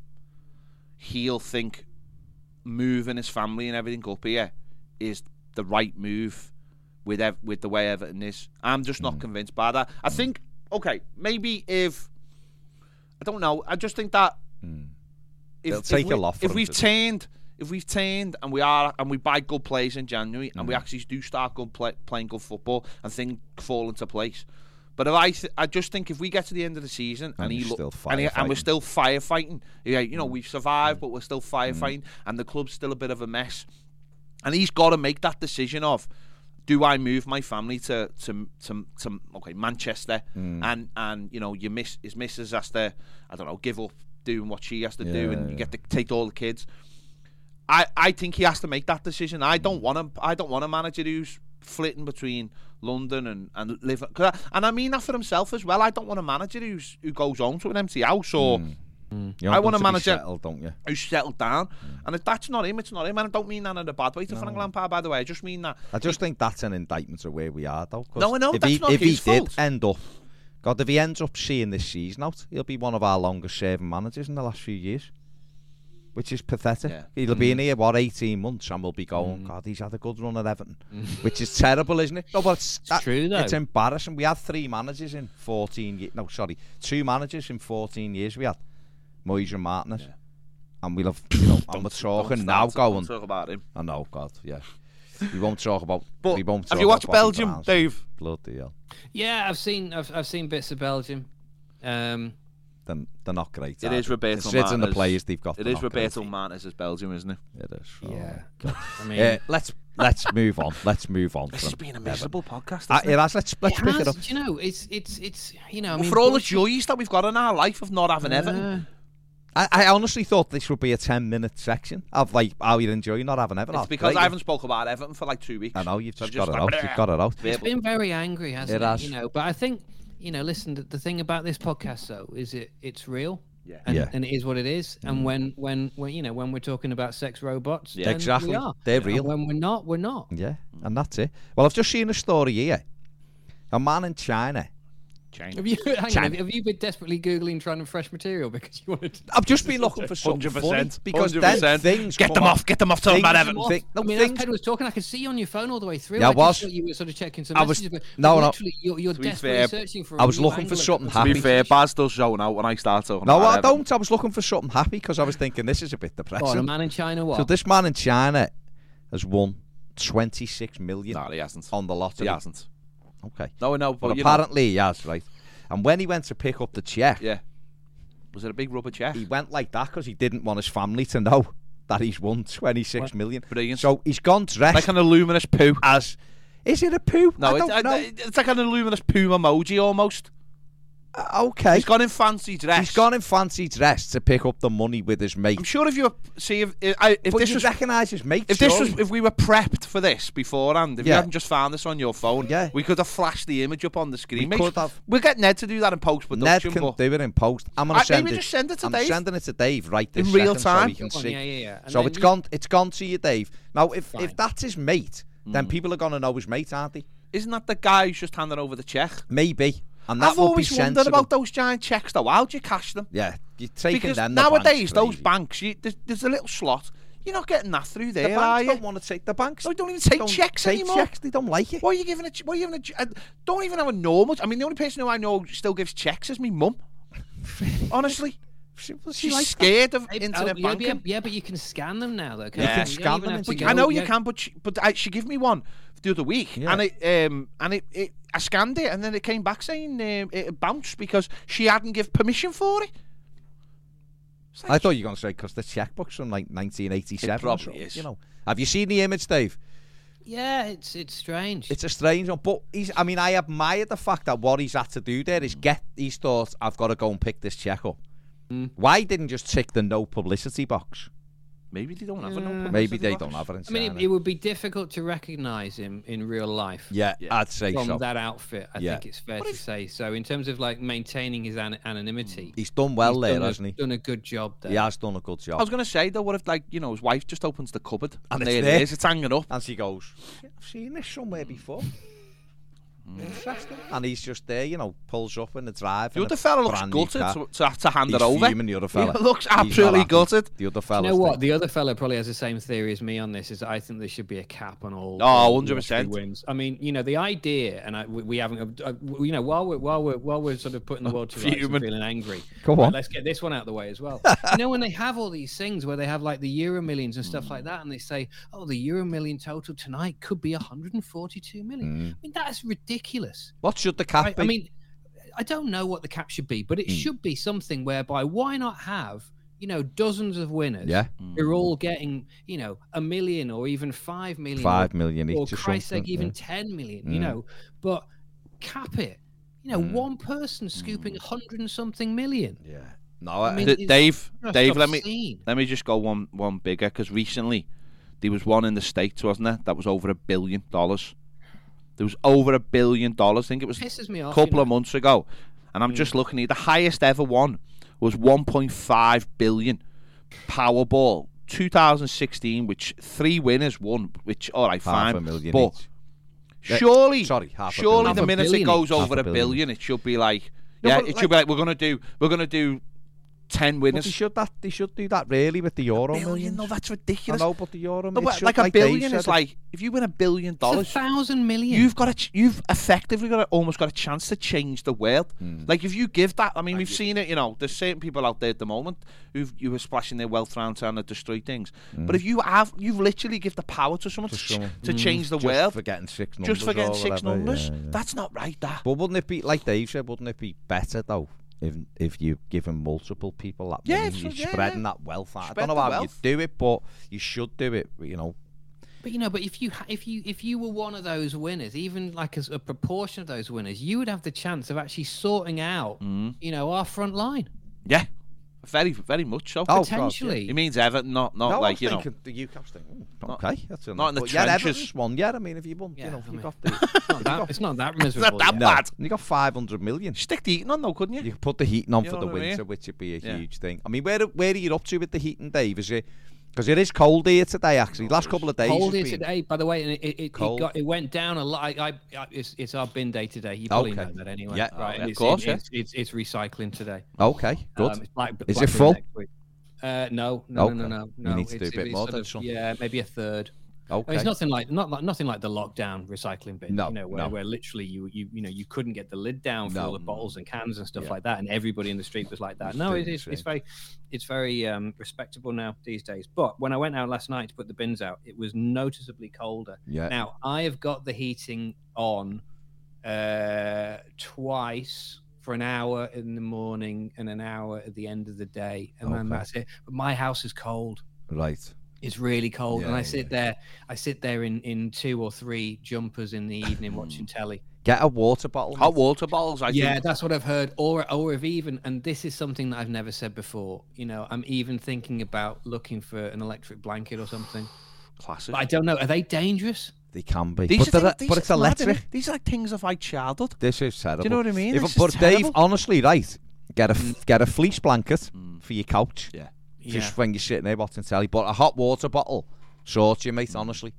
[SPEAKER 2] he'll think moving his family and everything up here is the right move with ev- with the way Everton is. I'm just
[SPEAKER 1] Mm.
[SPEAKER 2] not convinced by that. I think okay, maybe if I don't know. I just think that if,
[SPEAKER 1] It'll
[SPEAKER 2] if
[SPEAKER 1] take
[SPEAKER 2] we,
[SPEAKER 1] a lot
[SPEAKER 2] if we've turned if we've turned and we are and we buy good players in January and we
[SPEAKER 1] Mm.
[SPEAKER 2] actually do start good play, playing good football and things fall into place. But if I, th- I just think if we get to the end of the season and,
[SPEAKER 1] And
[SPEAKER 2] he
[SPEAKER 1] still
[SPEAKER 2] and, he, and we're still firefighting, yeah, you
[SPEAKER 1] Mm.
[SPEAKER 2] know, we've survived, but we're still firefighting, and the club's still a bit of a mess, and he's got to make that decision of, do I move my family to to to, to okay Manchester,
[SPEAKER 1] Mm.
[SPEAKER 2] and and you know, your miss his missus has to, I don't know, give up doing what she has to do,
[SPEAKER 1] Yeah,
[SPEAKER 2] and you get to take all the kids. I, I think he has to make that decision. I don't want him. I don't want a manager who's flitting between London and and live. 'cause I- and I mean that for himself as well. I don't want a manager who's who goes home to an empty house or hmm. Hmm.
[SPEAKER 1] You
[SPEAKER 2] I
[SPEAKER 1] want
[SPEAKER 2] want a
[SPEAKER 1] to be
[SPEAKER 2] manager-
[SPEAKER 1] settled, don't you?
[SPEAKER 2] who's settled down. Hmm. And if that's not him, it's not him. And I don't mean that in a bad way to Frank Lampard, by the way. I just mean that.
[SPEAKER 1] I just think that's an indictment of where we are, though. 'cause
[SPEAKER 2] No, I know,
[SPEAKER 1] If
[SPEAKER 2] that's
[SPEAKER 1] he,
[SPEAKER 2] not
[SPEAKER 1] if
[SPEAKER 2] his
[SPEAKER 1] he
[SPEAKER 2] fault.
[SPEAKER 1] did end up, God, if he ends up seeing this season out, he'll be one of our longest serving managers in the last few years. Which is pathetic.
[SPEAKER 2] Yeah.
[SPEAKER 1] He'll be in mm. here, what, 18 months, and we'll be going, mm. God, he's had a good run at Everton. Mm. Which is terrible, isn't it? No, but it's, that-
[SPEAKER 3] true, though.
[SPEAKER 1] It's embarrassing. We had three managers in 14 years. No, sorry, two managers in 14 years we had. Moyes and Martinez. And we'll have, you know, and we're talking
[SPEAKER 2] Don't
[SPEAKER 1] now
[SPEAKER 2] start don't
[SPEAKER 1] going,
[SPEAKER 2] talk about him.
[SPEAKER 1] I know, God, yeah. We won't talk about.
[SPEAKER 2] But
[SPEAKER 1] we won't
[SPEAKER 2] have you watched Belgium,
[SPEAKER 1] Brown's
[SPEAKER 2] Dave?
[SPEAKER 1] Bloody hell.
[SPEAKER 3] Yeah, I've seen I've I've seen bits of Belgium. Um,
[SPEAKER 1] They're, they're not great.
[SPEAKER 2] It is
[SPEAKER 1] are
[SPEAKER 2] is
[SPEAKER 1] they?
[SPEAKER 2] Roberto
[SPEAKER 1] Considering the players they've got.
[SPEAKER 2] It is
[SPEAKER 1] they're
[SPEAKER 2] is
[SPEAKER 1] not great.
[SPEAKER 2] Roberto Martinez as Belgium, isn't it?
[SPEAKER 1] It is. Oh,
[SPEAKER 3] yeah,
[SPEAKER 1] God.
[SPEAKER 3] I mean,
[SPEAKER 1] Uh, let's let's move on. Let's move on.
[SPEAKER 2] This has been a
[SPEAKER 1] Everton.
[SPEAKER 2] miserable podcast.
[SPEAKER 1] Uh,
[SPEAKER 2] hasn't
[SPEAKER 1] it
[SPEAKER 2] it?
[SPEAKER 1] has. Let's let's
[SPEAKER 3] it
[SPEAKER 1] pick
[SPEAKER 3] has,
[SPEAKER 1] it up.
[SPEAKER 3] you know, it's it's it's you know, I mean,
[SPEAKER 2] for all the joys that we've got in our life of not having Everton,
[SPEAKER 3] Uh,
[SPEAKER 1] I, I honestly thought this would be a ten minute section of like how you enjoy not having Everton.
[SPEAKER 2] it's
[SPEAKER 1] Oh,
[SPEAKER 2] because
[SPEAKER 1] great.
[SPEAKER 2] I haven't spoken about Everton for like two weeks.
[SPEAKER 1] I know you've
[SPEAKER 2] So
[SPEAKER 1] just
[SPEAKER 2] I've
[SPEAKER 1] got it
[SPEAKER 2] like,
[SPEAKER 1] out. You've got it out.
[SPEAKER 3] It's
[SPEAKER 2] verbal.
[SPEAKER 3] been very angry, hasn't
[SPEAKER 1] It
[SPEAKER 3] it?
[SPEAKER 1] has.
[SPEAKER 3] You know, but I think you know. Listen, the, the thing about this podcast though is it it's real.
[SPEAKER 2] Yeah.
[SPEAKER 3] And,
[SPEAKER 1] Yeah.
[SPEAKER 3] and it is what it is. And mm. when when when you know when we're talking about sex robots,
[SPEAKER 2] Yeah.
[SPEAKER 3] then
[SPEAKER 1] Exactly.
[SPEAKER 3] we are.
[SPEAKER 1] They're
[SPEAKER 3] And
[SPEAKER 1] real.
[SPEAKER 3] when we're not, we're not.
[SPEAKER 1] Yeah, and that's it. Well, I've just seen a story here. A man in China.
[SPEAKER 2] China.
[SPEAKER 3] Have you, hang on, have, you- been desperately googling trying to fresh material because you wanted? To...
[SPEAKER 1] I've just been looking for something funny
[SPEAKER 2] 100%,
[SPEAKER 1] because
[SPEAKER 2] 100%.
[SPEAKER 1] things
[SPEAKER 2] Get them
[SPEAKER 1] up.
[SPEAKER 2] off. Get them off. Talking about
[SPEAKER 1] Things-
[SPEAKER 2] Everton.
[SPEAKER 1] Thing- no,
[SPEAKER 3] I mean,
[SPEAKER 1] things-
[SPEAKER 3] as Pedro was talking, I could see you on your phone all the way through.
[SPEAKER 1] Yeah, I
[SPEAKER 3] just
[SPEAKER 1] was.
[SPEAKER 3] you were sort of checking some
[SPEAKER 1] I was-
[SPEAKER 3] messages. But
[SPEAKER 1] no, no.
[SPEAKER 3] You're, you're
[SPEAKER 2] To be
[SPEAKER 3] desperately
[SPEAKER 2] fair,
[SPEAKER 3] searching for. a
[SPEAKER 1] I was looking for something
[SPEAKER 3] the
[SPEAKER 2] To be
[SPEAKER 1] happy.
[SPEAKER 2] fair, Baz does zone out when I start talking
[SPEAKER 1] No,
[SPEAKER 2] about
[SPEAKER 1] I don't. I was looking for something happy because I was thinking this is a bit
[SPEAKER 3] Go on, a
[SPEAKER 1] depressing.
[SPEAKER 3] man in China, what?
[SPEAKER 1] So this man in China has won 26 million
[SPEAKER 2] No, he hasn't.
[SPEAKER 1] on the lottery.
[SPEAKER 2] He
[SPEAKER 1] lottery.
[SPEAKER 2] hasn't.
[SPEAKER 1] Okay.
[SPEAKER 2] No, no,
[SPEAKER 1] But
[SPEAKER 2] but you know,
[SPEAKER 1] apparently he has, right? And when he went to pick up the check,
[SPEAKER 2] yeah. Was it a big rubber check?
[SPEAKER 1] he went like that because he didn't want his family to know that he's won 26 million.
[SPEAKER 2] Brilliant.
[SPEAKER 1] So he's gone dressed
[SPEAKER 2] Like an luminous poo.
[SPEAKER 1] as. Is it a poo?
[SPEAKER 2] No,
[SPEAKER 1] I
[SPEAKER 2] it's,
[SPEAKER 1] don't
[SPEAKER 2] I-
[SPEAKER 1] know.
[SPEAKER 2] it's like an luminous poo emoji almost.
[SPEAKER 1] Uh, okay.
[SPEAKER 2] He's gone in fancy dress.
[SPEAKER 1] He's gone in fancy dress to pick up the money with his mate.
[SPEAKER 2] I'm sure if you were, see if if, I- if this
[SPEAKER 1] you
[SPEAKER 2] was
[SPEAKER 1] recognise his mate.
[SPEAKER 2] if this
[SPEAKER 1] surely.
[SPEAKER 2] was if we were prepped for this beforehand, if you
[SPEAKER 1] Yeah.
[SPEAKER 2] hadn't just found this on your phone,
[SPEAKER 1] Yeah.
[SPEAKER 2] we could have flashed the image up on the screen.
[SPEAKER 1] We
[SPEAKER 2] Make
[SPEAKER 1] could
[SPEAKER 2] sure-
[SPEAKER 1] have.
[SPEAKER 2] We'll get Ned to do that in post
[SPEAKER 1] Ned
[SPEAKER 2] production.
[SPEAKER 1] can
[SPEAKER 2] but
[SPEAKER 1] do it in post. I'm gonna
[SPEAKER 2] I-
[SPEAKER 1] send
[SPEAKER 2] maybe
[SPEAKER 1] it.
[SPEAKER 2] just send it to
[SPEAKER 1] I'm
[SPEAKER 2] Dave.
[SPEAKER 1] sending it to Dave right this
[SPEAKER 2] In real
[SPEAKER 1] second so
[SPEAKER 2] time?
[SPEAKER 1] he can
[SPEAKER 3] Go
[SPEAKER 1] see.
[SPEAKER 3] yeah, yeah, yeah. And
[SPEAKER 1] So
[SPEAKER 3] then
[SPEAKER 1] it's
[SPEAKER 3] you-
[SPEAKER 1] gone. It's gone to you, Dave. Now, if
[SPEAKER 3] Fine.
[SPEAKER 1] if that's his mate, then people are gonna know his mate, aren't they?
[SPEAKER 2] isn't that the guy who's just handing over the check?
[SPEAKER 1] Maybe, and that
[SPEAKER 2] I've
[SPEAKER 1] would be
[SPEAKER 2] always wondered about those giant checks though. How do you cash them?
[SPEAKER 1] Yeah, you're taking
[SPEAKER 2] Because
[SPEAKER 1] them. the
[SPEAKER 2] nowadays,
[SPEAKER 1] bank's
[SPEAKER 2] those banks, you, there's, there's a little slot. You're not getting that through
[SPEAKER 1] the
[SPEAKER 2] there, are
[SPEAKER 1] banks
[SPEAKER 2] you?
[SPEAKER 1] don't want to take the banks.
[SPEAKER 2] No, they don't even take
[SPEAKER 1] don't
[SPEAKER 2] checks
[SPEAKER 1] take
[SPEAKER 2] anymore.
[SPEAKER 1] checks. They don't like it.
[SPEAKER 2] Why are you giving a? Why are you giving a? uh, Don't even have a normal. I mean, the only person who I know who still gives checks is me mum. Honestly,
[SPEAKER 1] She, well, she
[SPEAKER 2] she's
[SPEAKER 1] likes that.
[SPEAKER 2] scared of
[SPEAKER 3] Hey,
[SPEAKER 2] internet
[SPEAKER 3] oh, yeah,
[SPEAKER 2] banking.
[SPEAKER 3] yeah, yeah, but you can scan them now, though. Can't
[SPEAKER 2] You can
[SPEAKER 1] scan
[SPEAKER 3] don't
[SPEAKER 1] them
[SPEAKER 3] have
[SPEAKER 1] and
[SPEAKER 3] to
[SPEAKER 1] you
[SPEAKER 3] go-
[SPEAKER 2] I know you can, but she, but I, she gave me one the other week,
[SPEAKER 1] Yeah.
[SPEAKER 2] and it um and it, it I scanned it, and then it came back saying um, it bounced because she hadn't give permission for it. Like,
[SPEAKER 1] I thought you were going to say because the checkbook's from like 1987.
[SPEAKER 2] It probably
[SPEAKER 1] something,
[SPEAKER 2] is.
[SPEAKER 1] You know, have you seen the image, Dave?
[SPEAKER 3] Yeah, it's it's strange.
[SPEAKER 1] It's a strange one, but he's. I mean, I admire the fact that what he's had to do there
[SPEAKER 2] Mm.
[SPEAKER 1] get. He's thought, I've got to go and pick this check up. Why didn't he just tick the no publicity box?
[SPEAKER 2] Maybe they don't have an
[SPEAKER 3] Yeah.
[SPEAKER 1] Maybe they don't have an. in
[SPEAKER 3] I mean, it, it would be difficult to recognise him in real life.
[SPEAKER 1] yeah,
[SPEAKER 2] Yeah.
[SPEAKER 1] I'd say
[SPEAKER 3] From
[SPEAKER 1] so.
[SPEAKER 3] that outfit, I
[SPEAKER 1] Yeah.
[SPEAKER 3] think it's fair to say. So, in terms of like maintaining his an- anonymity, mm.
[SPEAKER 1] He's done well
[SPEAKER 3] he's
[SPEAKER 1] there,
[SPEAKER 3] done, a,
[SPEAKER 1] hasn't he?
[SPEAKER 3] done a good job there.
[SPEAKER 1] He has done a good job.
[SPEAKER 2] I was gonna say though, what if like you know his wife just opens the cupboard
[SPEAKER 1] And
[SPEAKER 2] and, there
[SPEAKER 1] there.
[SPEAKER 2] it is, it's hanging up.
[SPEAKER 1] And she goes, I've seen this somewhere mm. before. Interesting. And he's just there, you know, pulls up in the drive.
[SPEAKER 2] The
[SPEAKER 1] in
[SPEAKER 2] other
[SPEAKER 1] a
[SPEAKER 2] fella looks gutted
[SPEAKER 1] car.
[SPEAKER 2] to, to, to hand
[SPEAKER 1] He's
[SPEAKER 2] it over.
[SPEAKER 1] fuming, the other fella.
[SPEAKER 2] He looks absolutely
[SPEAKER 1] happy.
[SPEAKER 2] gutted.
[SPEAKER 1] The other
[SPEAKER 3] You know what? The other fella probably has the same theory as me on this. Is I think there should be a cap on all.
[SPEAKER 2] Oh,
[SPEAKER 3] all
[SPEAKER 2] 100%.
[SPEAKER 3] wins. I mean, you know, the idea, and I, we, we haven't. Uh, you know, while we're while we're while we're sort of putting the world to rights and
[SPEAKER 2] Fuming.
[SPEAKER 3] feeling angry,
[SPEAKER 1] Go
[SPEAKER 3] right,
[SPEAKER 1] on.
[SPEAKER 3] let's get this one out of the way as well. you know, when they have all these things where they have like the Euro millions and stuff like that, and they say, oh, the Euro million total tonight could be 142 million.
[SPEAKER 1] Mm.
[SPEAKER 3] I mean, that is ridiculous.
[SPEAKER 1] What should the cap
[SPEAKER 3] Right?
[SPEAKER 1] be?
[SPEAKER 3] I mean, I don't know what the cap should be, but it
[SPEAKER 1] Mm.
[SPEAKER 3] should be something whereby why not have you know dozens of winners
[SPEAKER 1] yeah,
[SPEAKER 3] who are all getting you know a million or even five million,
[SPEAKER 1] five million
[SPEAKER 3] or,
[SPEAKER 1] each
[SPEAKER 3] or
[SPEAKER 1] or
[SPEAKER 3] Christ's sake, even
[SPEAKER 1] yeah.
[SPEAKER 3] ten million. You
[SPEAKER 1] Mm.
[SPEAKER 3] know, but cap it. You know,
[SPEAKER 1] Mm.
[SPEAKER 3] one person scooping a hundred and something million.
[SPEAKER 1] Yeah. No, I,
[SPEAKER 3] I mean,
[SPEAKER 2] D- Dave, Dave, let me
[SPEAKER 3] obscene.
[SPEAKER 2] let me just go one one bigger because recently there was one in the states, wasn't there? That was over a billion dollars. There was over a billion dollars. I think it was a
[SPEAKER 3] pisses me off.
[SPEAKER 2] couple
[SPEAKER 3] you
[SPEAKER 2] of months ago, and I'm hmm. just looking at the highest ever one was 1.5 billion Powerball 2016, which three winners won. Which all right,
[SPEAKER 1] half
[SPEAKER 2] fine,
[SPEAKER 1] a million
[SPEAKER 2] but
[SPEAKER 1] each.
[SPEAKER 2] Surely,
[SPEAKER 1] sorry, half a
[SPEAKER 2] surely
[SPEAKER 1] billion.
[SPEAKER 2] the
[SPEAKER 3] Half a
[SPEAKER 2] minute it
[SPEAKER 3] billion
[SPEAKER 2] goes
[SPEAKER 1] Half
[SPEAKER 2] over
[SPEAKER 1] a
[SPEAKER 2] a
[SPEAKER 1] billion.
[SPEAKER 2] billion, it should be like
[SPEAKER 1] No,
[SPEAKER 2] yeah,
[SPEAKER 1] but
[SPEAKER 2] it
[SPEAKER 1] like-
[SPEAKER 2] should be like we're gonna do we're gonna do ten
[SPEAKER 1] But
[SPEAKER 2] winners.
[SPEAKER 1] they should that they should do that really with the Euro
[SPEAKER 2] billion?
[SPEAKER 1] millions.
[SPEAKER 2] No, that's
[SPEAKER 1] I
[SPEAKER 2] ridiculous.
[SPEAKER 1] know, but the Euro
[SPEAKER 2] No, but
[SPEAKER 1] should,
[SPEAKER 2] like a
[SPEAKER 1] Dave
[SPEAKER 2] billion is like if you win a billion
[SPEAKER 3] It's a thousand million.
[SPEAKER 2] you've got a ch- you've effectively got a, almost got a chance to change the world.
[SPEAKER 1] Hmm.
[SPEAKER 2] Like if you give that, I mean, we've seen it. You know, there's certain people out there at the moment who've you are splashing their wealth around trying to destroy things. But if you have, you've literally give the power to someone to,
[SPEAKER 1] Hmm. someone.
[SPEAKER 2] to change the
[SPEAKER 1] just
[SPEAKER 2] world
[SPEAKER 1] for getting six numbers.
[SPEAKER 2] just for getting six
[SPEAKER 1] whatever,
[SPEAKER 2] numbers.
[SPEAKER 1] yeah, yeah.
[SPEAKER 2] That's not right. That.
[SPEAKER 1] But wouldn't it be like Dave said? Wouldn't it be better though if if you given multiple people that
[SPEAKER 2] Yeah,
[SPEAKER 1] money? You're
[SPEAKER 2] yeah,
[SPEAKER 1] spreading
[SPEAKER 2] yeah.
[SPEAKER 1] that wealth. out. I don't know how
[SPEAKER 2] wealth.
[SPEAKER 1] you do it, but you should do it. You know,
[SPEAKER 3] But you know, but if you if you if you were one of those winners, even like as a proportion of those winners, you would have the chance of actually sorting out,
[SPEAKER 2] Mm.
[SPEAKER 3] you know, our front line
[SPEAKER 2] Yeah, very very much so.
[SPEAKER 1] Oh, God, yeah.
[SPEAKER 3] potentially.
[SPEAKER 2] It means Everton, not not
[SPEAKER 1] no,
[SPEAKER 2] like you know.
[SPEAKER 1] thinking the Newcastle thing. "Hmm,
[SPEAKER 2] Not-
[SPEAKER 1] okay, that's
[SPEAKER 2] not in the
[SPEAKER 1] but yeah,
[SPEAKER 2] trenches.
[SPEAKER 1] Everton's won. Yeah, I mean, if you won,
[SPEAKER 3] Yeah,
[SPEAKER 1] you know,
[SPEAKER 3] I
[SPEAKER 1] you got the
[SPEAKER 3] It's not that, it's not that miserable.
[SPEAKER 2] that
[SPEAKER 3] yet.
[SPEAKER 1] no,
[SPEAKER 2] bad.
[SPEAKER 1] you got five hundred million.
[SPEAKER 2] Stick the heating on though, couldn't you?
[SPEAKER 1] You could put the heating on
[SPEAKER 2] You
[SPEAKER 1] for the
[SPEAKER 2] what I mean?
[SPEAKER 1] winter, which would be a
[SPEAKER 2] Yeah.
[SPEAKER 1] huge thing. I mean, where where are you up to with the heating, Dave? Is it because it is cold here today? Actually, last couple of days.
[SPEAKER 3] Cold here
[SPEAKER 1] been-
[SPEAKER 3] today, by the way, and it it, it, got, it went down a lot. I, I, it's, it's our bin day today. You probably
[SPEAKER 1] Okay.
[SPEAKER 3] know that anyway.
[SPEAKER 1] Yeah.
[SPEAKER 3] right.
[SPEAKER 2] Of
[SPEAKER 3] it's,
[SPEAKER 2] course,
[SPEAKER 3] it-
[SPEAKER 2] yeah.
[SPEAKER 3] it's, it's it's recycling today.
[SPEAKER 1] Okay, good.
[SPEAKER 3] Um, it's black,
[SPEAKER 1] Is it full?
[SPEAKER 3] Uh, no, no, no,
[SPEAKER 1] Okay.
[SPEAKER 3] no,
[SPEAKER 1] You need to do a bit more
[SPEAKER 3] of- Yeah, maybe a third. I mean, it's nothing like not like nothing like the lockdown recycling bin.
[SPEAKER 1] No,
[SPEAKER 3] you know, where,
[SPEAKER 1] no.
[SPEAKER 3] where literally you you you know you couldn't get the lid down for
[SPEAKER 1] No.
[SPEAKER 3] all the bottles and cans and stuff
[SPEAKER 1] Yeah.
[SPEAKER 3] like that, and everybody in the street was like that.
[SPEAKER 1] Was
[SPEAKER 3] No,
[SPEAKER 1] doing
[SPEAKER 3] it
[SPEAKER 1] the
[SPEAKER 3] it's very it's very um, respectable now these days. But when I went out last night to put the bins out, it was noticeably colder.
[SPEAKER 1] yeah.
[SPEAKER 3] Now I have got the heating on uh, twice for an hour in the morning and an hour at the end of the day, and then that's it. But my house is cold.
[SPEAKER 1] Right.
[SPEAKER 3] It's really cold, and I sit there. I sit there in in two or three jumpers in the evening hmm. watching telly.
[SPEAKER 1] Get a water bottle.
[SPEAKER 2] Hot water bottles. I
[SPEAKER 3] yeah,
[SPEAKER 2] think.
[SPEAKER 3] that's what I've heard. Or or if even, and this is something that I've never said before. You know, I'm even thinking about looking for an electric blanket or something.
[SPEAKER 2] classic.
[SPEAKER 3] But I don't know. Are they dangerous?
[SPEAKER 1] They can be.
[SPEAKER 2] These
[SPEAKER 1] but,
[SPEAKER 2] are things- these
[SPEAKER 1] but
[SPEAKER 2] are
[SPEAKER 1] it's
[SPEAKER 2] mad, innit?
[SPEAKER 1] electric.
[SPEAKER 2] These are like things of my childhood.
[SPEAKER 1] This is terrible.
[SPEAKER 2] Do you know what I mean?
[SPEAKER 1] If,
[SPEAKER 2] This is
[SPEAKER 1] but Dave, honestly, right, get a f- mm. get a fleece blanket mm. for your couch.
[SPEAKER 2] Yeah.
[SPEAKER 1] Just when you're sitting there watching telly. But a hot water bottle sorts you, mate. Honestly,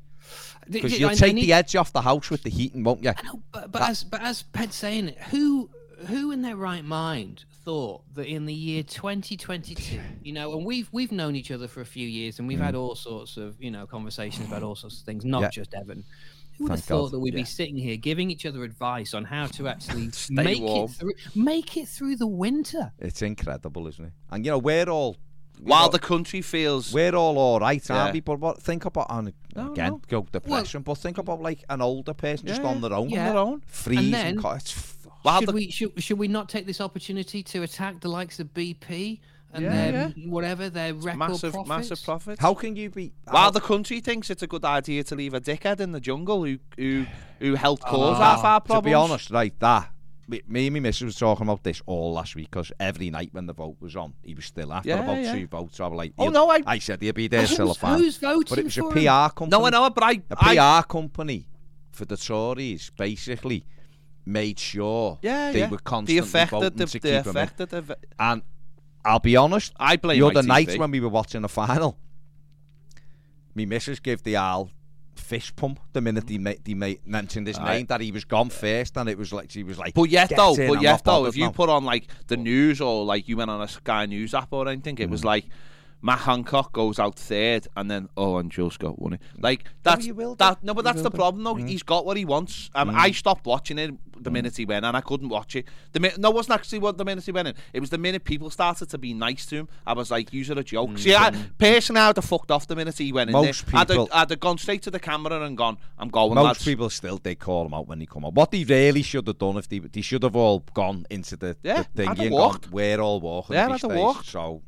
[SPEAKER 1] because you'll take the edge off the house with the heating, won't you?
[SPEAKER 3] Know, but, but as but as Ped's saying, it, who who in their right mind thought that in the year 2022, you know, and we've we've known each other for a few years, and we've had all sorts of you know conversations about all sorts of things, not
[SPEAKER 1] Mm. Yeah.
[SPEAKER 3] just Evan. Who would have
[SPEAKER 1] Thank God.
[SPEAKER 3] thought that we'd
[SPEAKER 2] Yeah.
[SPEAKER 3] be sitting here giving each other advice on how to actually
[SPEAKER 2] Stay
[SPEAKER 3] make
[SPEAKER 2] warm.
[SPEAKER 3] it through make it through the winter?
[SPEAKER 1] It's incredible, isn't it? And you know, we're all
[SPEAKER 2] While the country feels
[SPEAKER 1] we're all all right,
[SPEAKER 2] Yeah.
[SPEAKER 1] aren't we? But what, think about and
[SPEAKER 2] No,
[SPEAKER 1] again,
[SPEAKER 2] no.
[SPEAKER 1] go depression. but think about like an older person just on their own,
[SPEAKER 3] yeah.
[SPEAKER 2] on their own.
[SPEAKER 1] freezing.
[SPEAKER 3] then-
[SPEAKER 1] co- it's f-
[SPEAKER 2] While
[SPEAKER 3] should
[SPEAKER 2] the
[SPEAKER 3] we should, should we not take this opportunity to attack the likes of BP and
[SPEAKER 2] Yeah,
[SPEAKER 3] their whatever their record
[SPEAKER 2] massive
[SPEAKER 3] profits?
[SPEAKER 2] massive profits.
[SPEAKER 1] how can you be?
[SPEAKER 2] While
[SPEAKER 1] how-
[SPEAKER 2] the country thinks it's a good idea to leave a dickhead in the jungle who who who helped cause half our
[SPEAKER 1] to be honest, right, that me, and my missus was talking about this all last week because every night when the vote was on, he was still after
[SPEAKER 2] Yeah,
[SPEAKER 1] about
[SPEAKER 2] yeah.
[SPEAKER 1] two votes. I was like,
[SPEAKER 2] Oh, no, I-
[SPEAKER 1] I said he'd be there still a fan.
[SPEAKER 3] who's voting
[SPEAKER 1] But it was a PR
[SPEAKER 3] him?
[SPEAKER 1] company.
[SPEAKER 2] No, I know, but I,
[SPEAKER 1] A
[SPEAKER 2] I
[SPEAKER 1] PR company for the Tories basically made sure
[SPEAKER 2] yeah,
[SPEAKER 1] they
[SPEAKER 2] yeah.
[SPEAKER 1] were constantly
[SPEAKER 2] affected
[SPEAKER 1] voting
[SPEAKER 2] the,
[SPEAKER 1] to
[SPEAKER 2] they
[SPEAKER 1] keep him
[SPEAKER 2] the,
[SPEAKER 1] And I'll be honest,
[SPEAKER 2] I blame
[SPEAKER 1] the other night when we were watching the final, me missus gave the Al fist pump the minute he, made, he ma- mentioned his name that he was gone first, and it was like she was like,
[SPEAKER 2] But yet though,
[SPEAKER 1] in,
[SPEAKER 2] but
[SPEAKER 1] I'm
[SPEAKER 2] yet though, if you
[SPEAKER 1] now."
[SPEAKER 2] put on like the news or like you went on a Sky News app or anything, it was
[SPEAKER 1] Mm.
[SPEAKER 2] like Matt Hancock goes out third, and then oh, and Jill Scott won it. Like that's
[SPEAKER 1] you will do.
[SPEAKER 2] that. No, but that's the problem though. He's got what he wants. Um, I stopped watching it the minute he went, and I couldn't watch it. The mi- no, it wasn't actually what the minute he went in. It was the minute people started to be nice to him. I was like, "Use it a joke." See, I personally, I'd have fucked off the minute he went in.
[SPEAKER 1] Most
[SPEAKER 2] there. I'd, have,
[SPEAKER 1] people-
[SPEAKER 2] I'd have gone straight to the camera and gone, "I'm going."
[SPEAKER 1] Most
[SPEAKER 2] lads."
[SPEAKER 1] people still they call him out when he come out. What they really should have done if they they should have all gone into the,
[SPEAKER 2] Yeah,
[SPEAKER 1] the thing
[SPEAKER 2] I'd have
[SPEAKER 1] and
[SPEAKER 2] walked.
[SPEAKER 1] gone, we're all walking.
[SPEAKER 2] Yeah, I'd have walked.
[SPEAKER 1] So,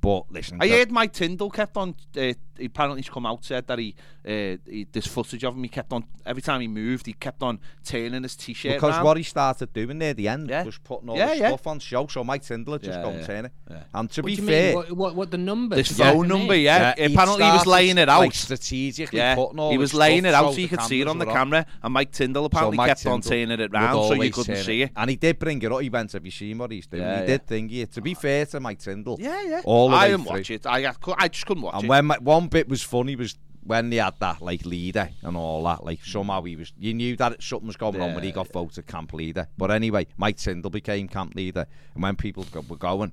[SPEAKER 1] but listen,
[SPEAKER 2] I heard Mike Tindall kept on. Uh, he apparently, he's come out said that he, uh, he this footage of him. He kept on every time he moved. He kept on turning his t-shirt
[SPEAKER 1] because
[SPEAKER 2] round.
[SPEAKER 1] what he started doing near the end
[SPEAKER 2] Yeah.
[SPEAKER 1] was putting all
[SPEAKER 2] Yeah,
[SPEAKER 1] the
[SPEAKER 2] yeah.
[SPEAKER 1] stuff on show. So Mike Tindall just
[SPEAKER 2] Yeah,
[SPEAKER 1] go and
[SPEAKER 2] yeah,
[SPEAKER 1] turn it.
[SPEAKER 2] yeah.
[SPEAKER 1] And to
[SPEAKER 3] What
[SPEAKER 1] be fair,
[SPEAKER 3] mean? What, what, what the number?
[SPEAKER 2] this
[SPEAKER 3] to
[SPEAKER 2] phone
[SPEAKER 3] get
[SPEAKER 2] number,
[SPEAKER 3] in?
[SPEAKER 2] yeah.
[SPEAKER 1] he'd
[SPEAKER 2] apparently, he was laying it out.
[SPEAKER 1] like, strategically
[SPEAKER 2] yeah,
[SPEAKER 1] putting all
[SPEAKER 2] he was laying it out
[SPEAKER 1] so
[SPEAKER 2] so you could see it on the camera. And Mike Tindall apparently
[SPEAKER 1] Mike
[SPEAKER 2] kept on
[SPEAKER 1] Tindall
[SPEAKER 2] turning it
[SPEAKER 1] would
[SPEAKER 2] round so you couldn't see it.
[SPEAKER 1] And he did bring it up. He went, "Have you seen what he's doing?" He did think it. To be fair to Mike Tindall,
[SPEAKER 2] Yeah, yeah.
[SPEAKER 1] all the
[SPEAKER 2] I didn't watch it. I, I, cou- I just couldn't watch it
[SPEAKER 1] And when one bit was funny was when they had that like leader and all that. Like somehow he was, you knew that something was going on when he got voted camp leader. But anyway, Mike Tindall became camp leader, and when people were going.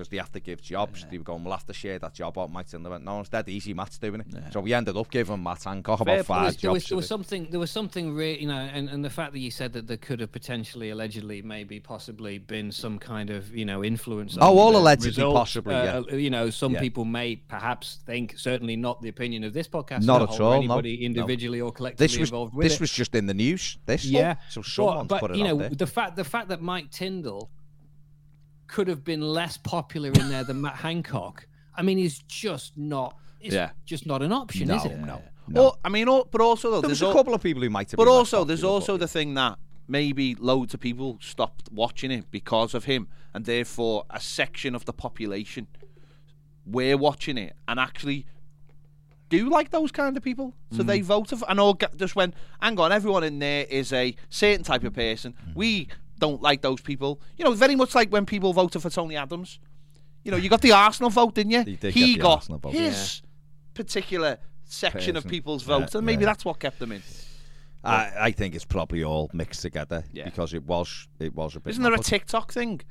[SPEAKER 1] Because they have to give jobs, they were going, we'll have to share that job out. Mike Tindall went, no, it's dead easy, Matt's doing it. So we ended up giving Matt Hancock
[SPEAKER 2] Fair
[SPEAKER 1] about
[SPEAKER 2] play.
[SPEAKER 1] five
[SPEAKER 3] There was, there was,
[SPEAKER 1] jobs.
[SPEAKER 3] there was something. There was something. Re- you know, and, and the fact that you said that there could have potentially, allegedly, maybe, possibly been some kind of, you know, influence.
[SPEAKER 1] Oh,
[SPEAKER 3] on
[SPEAKER 1] all
[SPEAKER 3] the
[SPEAKER 1] allegedly,
[SPEAKER 3] results.
[SPEAKER 1] possibly, yeah.
[SPEAKER 3] Uh, You know, some
[SPEAKER 1] Yeah.
[SPEAKER 3] people may perhaps think, certainly not the opinion of this podcast,
[SPEAKER 1] Not
[SPEAKER 3] as
[SPEAKER 1] at all,
[SPEAKER 3] or
[SPEAKER 1] no,
[SPEAKER 3] Anybody
[SPEAKER 1] no.
[SPEAKER 3] individually or collectively
[SPEAKER 1] this was
[SPEAKER 3] involved with
[SPEAKER 1] this
[SPEAKER 3] it.
[SPEAKER 1] was just in the news. This,
[SPEAKER 3] Yeah,
[SPEAKER 1] So
[SPEAKER 3] but,
[SPEAKER 1] someone's
[SPEAKER 3] but
[SPEAKER 1] put it
[SPEAKER 3] you know
[SPEAKER 1] there.
[SPEAKER 3] the fact the fact that Mike Tindall could have been less popular in there than Matt Hancock. I mean, he's just not. It's
[SPEAKER 2] Yeah.
[SPEAKER 3] just not an option,
[SPEAKER 1] no,
[SPEAKER 3] is it?
[SPEAKER 1] no, no.
[SPEAKER 2] Well, I mean, al- but also though,
[SPEAKER 1] there
[SPEAKER 2] there's
[SPEAKER 1] a couple of people who might have.
[SPEAKER 2] But
[SPEAKER 1] been
[SPEAKER 2] also, there's also the thing that maybe loads of people stopped watching it because of him, and therefore a section of the population were watching it and actually do like those kind of people. So
[SPEAKER 1] Mm.
[SPEAKER 2] they voted for, and all get- just went, hang on, everyone in there is a certain type of person.
[SPEAKER 1] Mm.
[SPEAKER 2] We don't like those people. You know, very much like when people voted for Tony Adams. You know, you got the Arsenal vote, didn't you?
[SPEAKER 1] He did
[SPEAKER 2] he got
[SPEAKER 1] vote.
[SPEAKER 2] his particular section of
[SPEAKER 1] Person.
[SPEAKER 2] people's
[SPEAKER 1] Yeah,
[SPEAKER 2] votes, and maybe
[SPEAKER 1] yeah.
[SPEAKER 2] that's what kept them in.
[SPEAKER 1] I, I think it's probably all mixed together
[SPEAKER 2] Yeah.
[SPEAKER 1] because it was it was a bit.
[SPEAKER 2] Isn't there a TikTok thing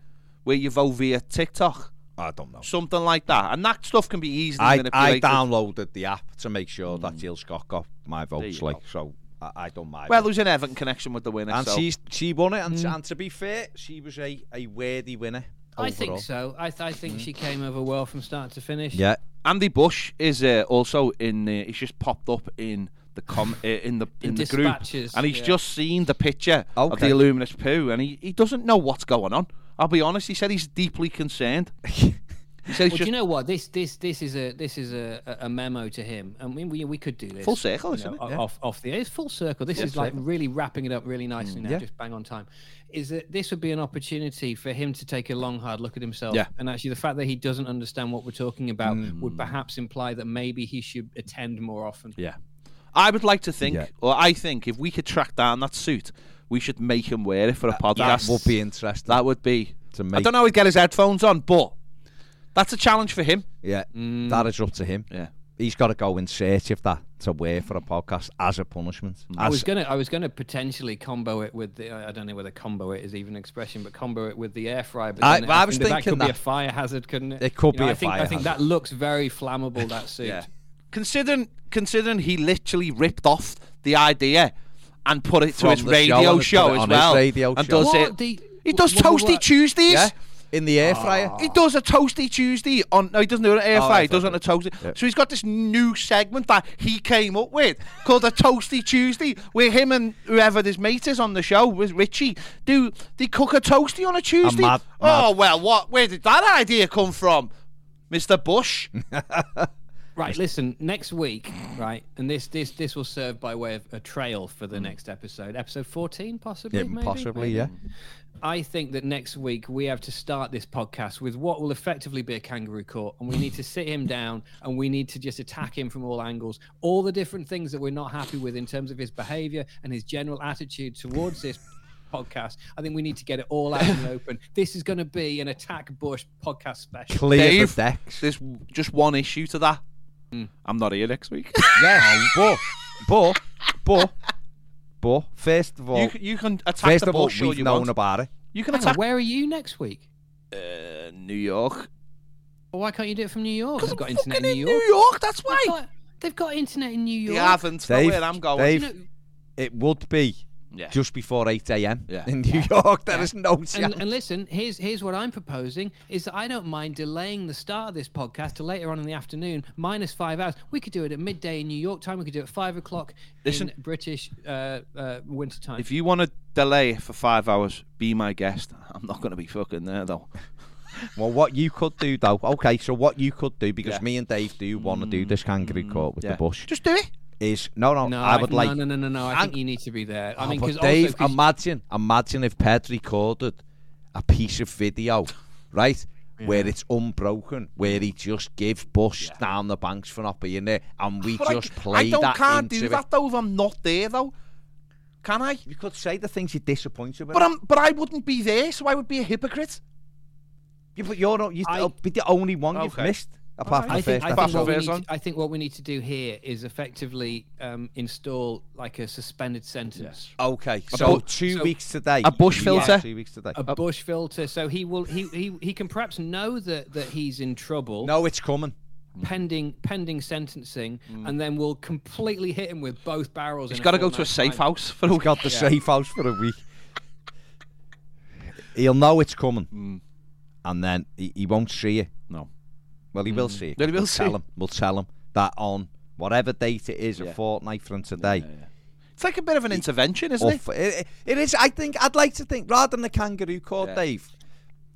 [SPEAKER 2] where you vote via TikTok?
[SPEAKER 1] I don't know.
[SPEAKER 2] Something like that. And that stuff can be easily
[SPEAKER 1] I, I downloaded the app to make sure that hmm. Jill Scott got my votes. Like
[SPEAKER 2] go.
[SPEAKER 1] so, I, I don't mind.
[SPEAKER 2] well, there's an Everton connection with the winner.
[SPEAKER 1] and
[SPEAKER 2] so.
[SPEAKER 1] she's she won it, and, and to be fair, she was a, a worthy winner.
[SPEAKER 3] I think so. I, th- I think she came over well from start to finish.
[SPEAKER 1] Yeah,
[SPEAKER 2] Andy Bush is uh, also in. Uh, he's just popped up in the com uh, in the in,
[SPEAKER 3] In
[SPEAKER 2] the group, and he's
[SPEAKER 3] yeah.
[SPEAKER 2] just seen the picture of the Illuminous poo, and he, he doesn't know what's going on. I'll be honest. He said he's deeply concerned. He says
[SPEAKER 3] Well, do you know what? This this this is a this is a, a a memo to him. I mean, we, we could do this
[SPEAKER 2] Full circle,
[SPEAKER 3] you
[SPEAKER 2] isn't
[SPEAKER 3] know,
[SPEAKER 2] it? Yeah.
[SPEAKER 3] Off off the it's full circle. This is like really wrapping it up really nicely now,
[SPEAKER 1] Yeah.
[SPEAKER 3] just bang on time. Is that this would be an opportunity for him to take a long hard look at himself?
[SPEAKER 2] Yeah.
[SPEAKER 3] And actually, the fact that he doesn't understand what we're talking about
[SPEAKER 1] Mm.
[SPEAKER 3] would perhaps imply that maybe he should attend more often.
[SPEAKER 2] Yeah. I would like to think,
[SPEAKER 1] Yeah.
[SPEAKER 2] or I think, if we could track down that suit, we should make him wear it for a podcast.
[SPEAKER 1] that would be interesting.
[SPEAKER 2] That would be.
[SPEAKER 1] to
[SPEAKER 2] I don't know how he'd get his headphones on, but that's a challenge for him.
[SPEAKER 1] Yeah,
[SPEAKER 3] Mm.
[SPEAKER 1] that is up to him.
[SPEAKER 2] Yeah.
[SPEAKER 1] He's got to go in search of that to wear for a podcast as a punishment.
[SPEAKER 3] I was gonna, I was gonna potentially combo it with the. I don't know whether combo it is even an expression, but combo it with the air fryer. But
[SPEAKER 1] I-
[SPEAKER 3] then
[SPEAKER 1] I was
[SPEAKER 3] think that
[SPEAKER 1] thinking
[SPEAKER 3] could be a fire hazard, couldn't it?
[SPEAKER 1] It could
[SPEAKER 3] You know,
[SPEAKER 1] be
[SPEAKER 3] I
[SPEAKER 1] a
[SPEAKER 3] think,
[SPEAKER 1] fire
[SPEAKER 3] I think that looks very flammable. That suit.
[SPEAKER 2] Considering, considering he literally ripped off the idea and put it
[SPEAKER 1] From
[SPEAKER 2] to his
[SPEAKER 1] the show
[SPEAKER 2] radio show, as well,
[SPEAKER 1] radio
[SPEAKER 2] and
[SPEAKER 1] show.
[SPEAKER 2] does
[SPEAKER 3] What?
[SPEAKER 2] it.
[SPEAKER 3] The-
[SPEAKER 2] he does
[SPEAKER 3] what- what-
[SPEAKER 2] Toasty
[SPEAKER 3] what?
[SPEAKER 2] Tuesdays.
[SPEAKER 1] yeah, in the air fryer. Ah.
[SPEAKER 2] He does a Toasty Tuesday on. No, he doesn't do an air
[SPEAKER 1] Oh,
[SPEAKER 2] fryer.
[SPEAKER 1] air
[SPEAKER 2] He does it
[SPEAKER 1] fryer.
[SPEAKER 2] on a toasty.
[SPEAKER 1] Yeah.
[SPEAKER 2] So he's got this new segment that he came up with called a Toasty Tuesday, where him and whoever his mate is on the show with Richie do they cook a toasty on a Tuesday?
[SPEAKER 1] mad-
[SPEAKER 2] oh
[SPEAKER 1] mad.
[SPEAKER 2] well, what? Where did that idea come from, Mister Bush?
[SPEAKER 3] Right, listen. Next week, right, and this this this will serve by way of a trail for the hmm. next episode, episode fourteen, possibly.
[SPEAKER 1] Yeah,
[SPEAKER 3] maybe?
[SPEAKER 1] possibly, yeah.
[SPEAKER 3] I think that next week we have to start this podcast with what will effectively be a kangaroo court, and we need to sit him down and we need to just attack him from all angles. All the different things that we're not happy with in terms of his behavior and his general attitude towards this podcast. I think we need to get it all out in the open. This is going to be an attack Bush podcast special.
[SPEAKER 1] Clear
[SPEAKER 2] Dave,
[SPEAKER 1] the decks.
[SPEAKER 2] There's just one issue to that.
[SPEAKER 3] Hmm.
[SPEAKER 2] I'm not here next week.
[SPEAKER 1] Yeah, but, but, but, but, first of all,
[SPEAKER 2] you, c- you can attack
[SPEAKER 1] first
[SPEAKER 2] the
[SPEAKER 1] of all,
[SPEAKER 2] bush all
[SPEAKER 1] we've
[SPEAKER 2] you
[SPEAKER 1] known
[SPEAKER 2] want.
[SPEAKER 1] about it.
[SPEAKER 2] You can
[SPEAKER 3] Hang on,
[SPEAKER 2] attack
[SPEAKER 3] where are you next week?
[SPEAKER 2] uh, New York.
[SPEAKER 3] Well, why can't you do it from New York? They've
[SPEAKER 2] I'm
[SPEAKER 3] got internet in
[SPEAKER 2] fucking
[SPEAKER 3] New York.
[SPEAKER 2] New York. That's why.
[SPEAKER 3] They've got, they've got internet in New York.
[SPEAKER 2] They
[SPEAKER 3] York.
[SPEAKER 2] haven't. That's
[SPEAKER 1] Dave,
[SPEAKER 2] where I'm going.
[SPEAKER 1] Dave,
[SPEAKER 3] You know,
[SPEAKER 1] It would be
[SPEAKER 2] Yeah.
[SPEAKER 1] just before 8 a.m.
[SPEAKER 2] Yeah.
[SPEAKER 1] in New York. There
[SPEAKER 3] Yeah.
[SPEAKER 1] is no chance.
[SPEAKER 3] and, and listen, here's here's what I'm proposing: is that I don't mind delaying the start of this podcast to later on in the afternoon, minus five hours. We could do it at midday in New York time. We could do it at five o'clock
[SPEAKER 2] Listen.
[SPEAKER 3] in British uh, uh, winter time.
[SPEAKER 2] If you want to delay for five hours, be my guest. I'm not going to be fucking there though.
[SPEAKER 1] Well, what you could do though, okay, so what you could do, because
[SPEAKER 2] Yeah. Mm,
[SPEAKER 1] me and Dave do want to do this kangaroo court with
[SPEAKER 2] Yeah.
[SPEAKER 1] the bush,
[SPEAKER 2] Just do it.
[SPEAKER 1] Is no, no,
[SPEAKER 3] no,
[SPEAKER 1] I would
[SPEAKER 3] no,
[SPEAKER 1] like.
[SPEAKER 3] no, no, no, no. I think you need to be there. I
[SPEAKER 1] Oh,
[SPEAKER 3] mean, because
[SPEAKER 1] Dave,
[SPEAKER 3] 'cause-
[SPEAKER 1] imagine, imagine if Ped recorded a piece of video, right, where it's unbroken, where he just gives Bush down the banks for not being there, and we
[SPEAKER 2] But I-
[SPEAKER 1] just play
[SPEAKER 2] I don't
[SPEAKER 1] that
[SPEAKER 2] can't do
[SPEAKER 1] it.
[SPEAKER 2] that though if I'm not there though. Can I?
[SPEAKER 1] You could say the things you're disappointed with.
[SPEAKER 2] But I'm. But I wouldn't be there, so I would be a hypocrite.
[SPEAKER 1] Yeah, but you're not. You'll be the only one you've missed, apart from
[SPEAKER 3] I
[SPEAKER 1] the
[SPEAKER 3] think,
[SPEAKER 1] first
[SPEAKER 3] I, think what we need to, I think what we need to do here is effectively um, install like a suspended sentence.
[SPEAKER 1] Okay,
[SPEAKER 2] A
[SPEAKER 1] so
[SPEAKER 2] bu-
[SPEAKER 1] two
[SPEAKER 3] so-
[SPEAKER 1] weeks today.
[SPEAKER 2] a bush
[SPEAKER 1] Yeah,
[SPEAKER 2] filter?
[SPEAKER 1] Two weeks today.
[SPEAKER 3] A bush filter, so he will he, he he can perhaps know that that he's in trouble.
[SPEAKER 1] No, it's coming.
[SPEAKER 3] pending pending sentencing, and then we'll completely hit him with both barrels.
[SPEAKER 2] He's got to go to a safe
[SPEAKER 3] time.
[SPEAKER 2] house for a
[SPEAKER 1] He's
[SPEAKER 2] week.
[SPEAKER 1] got the
[SPEAKER 3] Yeah.
[SPEAKER 1] safe house for a week. He'll know it's coming,
[SPEAKER 2] Mm.
[SPEAKER 1] and then he, he won't see it.
[SPEAKER 2] No.
[SPEAKER 1] Well, he will hmm. see it.
[SPEAKER 2] Well, he will see
[SPEAKER 1] tell him. We'll tell him that on whatever date it is,
[SPEAKER 2] Yeah.
[SPEAKER 1] a fortnight from today.
[SPEAKER 2] It's like a bit of an intervention, isn't it?
[SPEAKER 1] it, it is. I think I'd like to think rather than the kangaroo court,
[SPEAKER 2] Yeah.
[SPEAKER 1] Dave,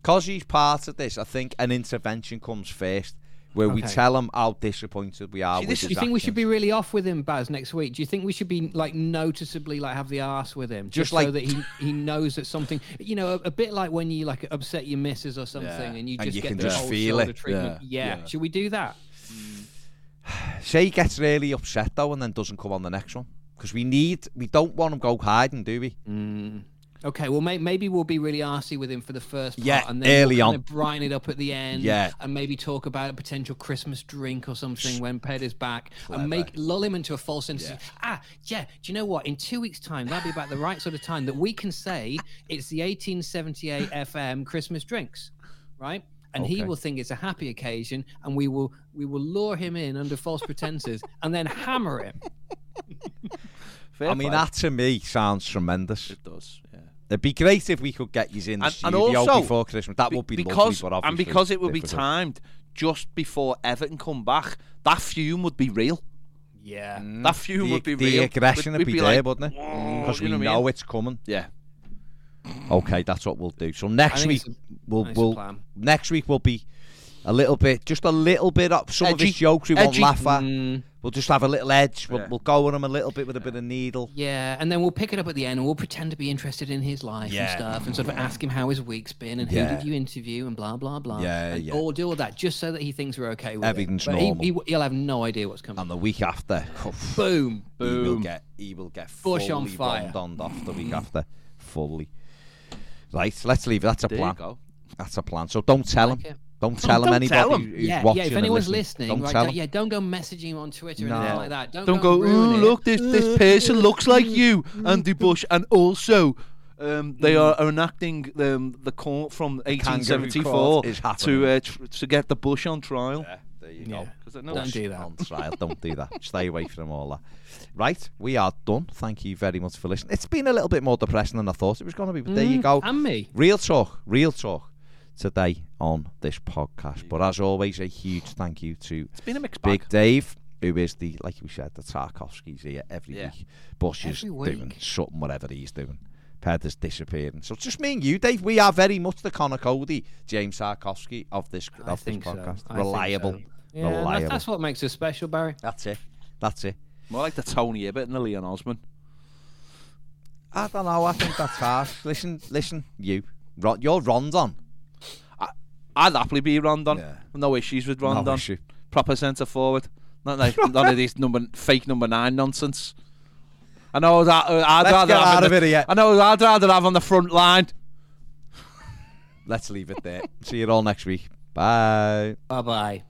[SPEAKER 1] because he's part of this. I think an intervention comes first, where we tell him how disappointed we are
[SPEAKER 2] See, this
[SPEAKER 1] his
[SPEAKER 3] Do you think we should be really off with him, Baz, next week? Do you think we should be like noticeably like have the arse with him,
[SPEAKER 1] Just
[SPEAKER 3] so
[SPEAKER 1] like-
[SPEAKER 3] that he he knows that something, you know, a, a bit like when you like upset your missus or something,
[SPEAKER 2] Yeah.
[SPEAKER 3] and you
[SPEAKER 1] And
[SPEAKER 3] just
[SPEAKER 1] you
[SPEAKER 3] get
[SPEAKER 1] can
[SPEAKER 3] the
[SPEAKER 1] just
[SPEAKER 3] whole
[SPEAKER 1] feel
[SPEAKER 3] shoulder
[SPEAKER 1] it.
[SPEAKER 3] treatment.
[SPEAKER 2] Yeah.
[SPEAKER 3] Yeah.
[SPEAKER 2] Yeah.
[SPEAKER 3] should we do that?
[SPEAKER 1] Say he gets really upset though, and then doesn't come on the next one because we need. We don't want him go hiding, do we?
[SPEAKER 3] Mm. Okay, well, may- maybe we'll be really arsy with him for the first part,
[SPEAKER 1] Yeah,
[SPEAKER 3] and then
[SPEAKER 1] early
[SPEAKER 3] we'll
[SPEAKER 1] on.
[SPEAKER 3] kind of brighten it up at the end,
[SPEAKER 1] Yeah.
[SPEAKER 3] and maybe talk about a potential Christmas drink or something when Ped is back, and make lull him into a false sense. of, Ah, yeah. Do you know what? In two weeks' time, that'll be about the right sort of time that we can say it's the 1878 FM Christmas drinks, right? And he will think it's a happy occasion, and we will we will lure him in under false pretenses, and then hammer him.
[SPEAKER 2] Fair
[SPEAKER 1] I mean,
[SPEAKER 2] play.
[SPEAKER 1] that to me sounds tremendous.
[SPEAKER 2] it does. Yeah.
[SPEAKER 1] It'd be great if we could get you in the
[SPEAKER 2] And- and also,
[SPEAKER 1] before Christmas. That
[SPEAKER 2] Be-
[SPEAKER 1] would be
[SPEAKER 2] because
[SPEAKER 1] lovely, but
[SPEAKER 2] and because it would be timed just before Everton come back, that fume would be real.
[SPEAKER 3] Yeah. Mm.
[SPEAKER 2] That fume
[SPEAKER 1] the,
[SPEAKER 2] would be
[SPEAKER 1] the
[SPEAKER 2] real.
[SPEAKER 1] The aggression
[SPEAKER 2] We'd-
[SPEAKER 1] would
[SPEAKER 2] we'd
[SPEAKER 1] be,
[SPEAKER 2] be
[SPEAKER 1] there,
[SPEAKER 2] like,
[SPEAKER 1] wouldn't it? Because we
[SPEAKER 2] know what I
[SPEAKER 1] know
[SPEAKER 2] mean?
[SPEAKER 1] it's coming.
[SPEAKER 2] Yeah.
[SPEAKER 1] Okay, that's what we'll do. So next week
[SPEAKER 3] a
[SPEAKER 1] we'll we'll next week will be a little bit, just a little bit up. Some of
[SPEAKER 2] Edgy.
[SPEAKER 1] his jokes we won't laugh at.
[SPEAKER 3] Mm.
[SPEAKER 1] We'll just have a little edge. We'll,
[SPEAKER 2] Yeah.
[SPEAKER 1] we'll go on him a little bit with a bit of needle.
[SPEAKER 3] Yeah, and then we'll pick it up at the end and we'll pretend to be interested in his life
[SPEAKER 1] Yeah.
[SPEAKER 3] and stuff and sort of ask him how his week's been and
[SPEAKER 1] Yeah.
[SPEAKER 3] who did you interview and blah, blah, blah.
[SPEAKER 1] Yeah,
[SPEAKER 3] and
[SPEAKER 1] yeah.
[SPEAKER 3] All do all that just so that he thinks we're okay with
[SPEAKER 1] Everything's
[SPEAKER 3] it. But he-
[SPEAKER 1] normal.
[SPEAKER 3] He, will have no idea what's coming.
[SPEAKER 1] And the week after,
[SPEAKER 3] Boom.
[SPEAKER 1] boom, he will
[SPEAKER 2] Boom.
[SPEAKER 1] get he will get
[SPEAKER 3] Bush
[SPEAKER 1] fully
[SPEAKER 3] on fire.
[SPEAKER 1] bombed on off the week after, fully. Right, let's leave it. That's a
[SPEAKER 2] There you
[SPEAKER 1] plan.
[SPEAKER 2] go.
[SPEAKER 1] That's a plan. So don't tell
[SPEAKER 3] like
[SPEAKER 1] him.
[SPEAKER 3] it.
[SPEAKER 1] Don't tell him
[SPEAKER 2] don't
[SPEAKER 1] anybody
[SPEAKER 2] tell him.
[SPEAKER 1] who's
[SPEAKER 3] Yeah,
[SPEAKER 1] watching
[SPEAKER 3] yeah. If anyone's
[SPEAKER 1] listening.
[SPEAKER 3] listening,
[SPEAKER 1] don't
[SPEAKER 3] right,
[SPEAKER 1] tell
[SPEAKER 3] don't,
[SPEAKER 1] him.
[SPEAKER 3] yeah, don't go messaging him on Twitter or
[SPEAKER 1] No.
[SPEAKER 3] anything like that. Don't,
[SPEAKER 2] Don't go.
[SPEAKER 3] ruin
[SPEAKER 2] Ooh,
[SPEAKER 3] it."
[SPEAKER 2] look, this this person looks like you, Andy Bush, and also. Um, they are enacting um, the court from 1874
[SPEAKER 1] court
[SPEAKER 2] to uh, tr- to get the Bush on trial.
[SPEAKER 1] Yeah, there you
[SPEAKER 3] Yeah.
[SPEAKER 1] go.
[SPEAKER 2] 'Cause I
[SPEAKER 3] Don't
[SPEAKER 2] it's-
[SPEAKER 3] do that.
[SPEAKER 1] on trial. Don't do that. Stay away from all that. Right, we are done. Thank you very much for listening. It's been a little bit more depressing than I thought it was going to be, but there you
[SPEAKER 3] Mm,
[SPEAKER 1] go.
[SPEAKER 3] And me.
[SPEAKER 1] Real talk, real talk today on this podcast. But as always, a huge thank you to
[SPEAKER 2] It's been a mixed bag.
[SPEAKER 1] Big Dave, who is the, like we said, the Tarkowski's here every
[SPEAKER 2] Yeah.
[SPEAKER 1] week. Bush is
[SPEAKER 3] Every
[SPEAKER 1] doing something, whatever he's doing. Ped is disappearing. So it's just me and you, Dave. We are very much the Conor Coady, James Tarkowski of this
[SPEAKER 3] I
[SPEAKER 1] of this
[SPEAKER 3] think so.
[SPEAKER 1] podcast. Reliable,
[SPEAKER 3] so. Yeah, that's,
[SPEAKER 1] Reliable.
[SPEAKER 3] that's what makes us special, Barry.
[SPEAKER 1] That's it. That's it.
[SPEAKER 2] More like the Tony Hibbert and the Leon Osman.
[SPEAKER 1] I don't know. I think that's harsh. Listen, listen, you. Ron, you're Rondon.
[SPEAKER 2] I'd happily be Rondon.
[SPEAKER 1] Yeah.
[SPEAKER 2] No issues with
[SPEAKER 1] No
[SPEAKER 2] Rondon.
[SPEAKER 1] issue.
[SPEAKER 2] Proper centre forward. Not like none of these number fake number nine nonsense. I know that uh, I'd
[SPEAKER 1] Let's
[SPEAKER 2] rather
[SPEAKER 1] get
[SPEAKER 2] have
[SPEAKER 1] out of
[SPEAKER 2] the-
[SPEAKER 1] it.
[SPEAKER 2] I know I'd rather have on the front line.
[SPEAKER 1] Let's leave it there. See you all next week. Bye.
[SPEAKER 3] Bye bye.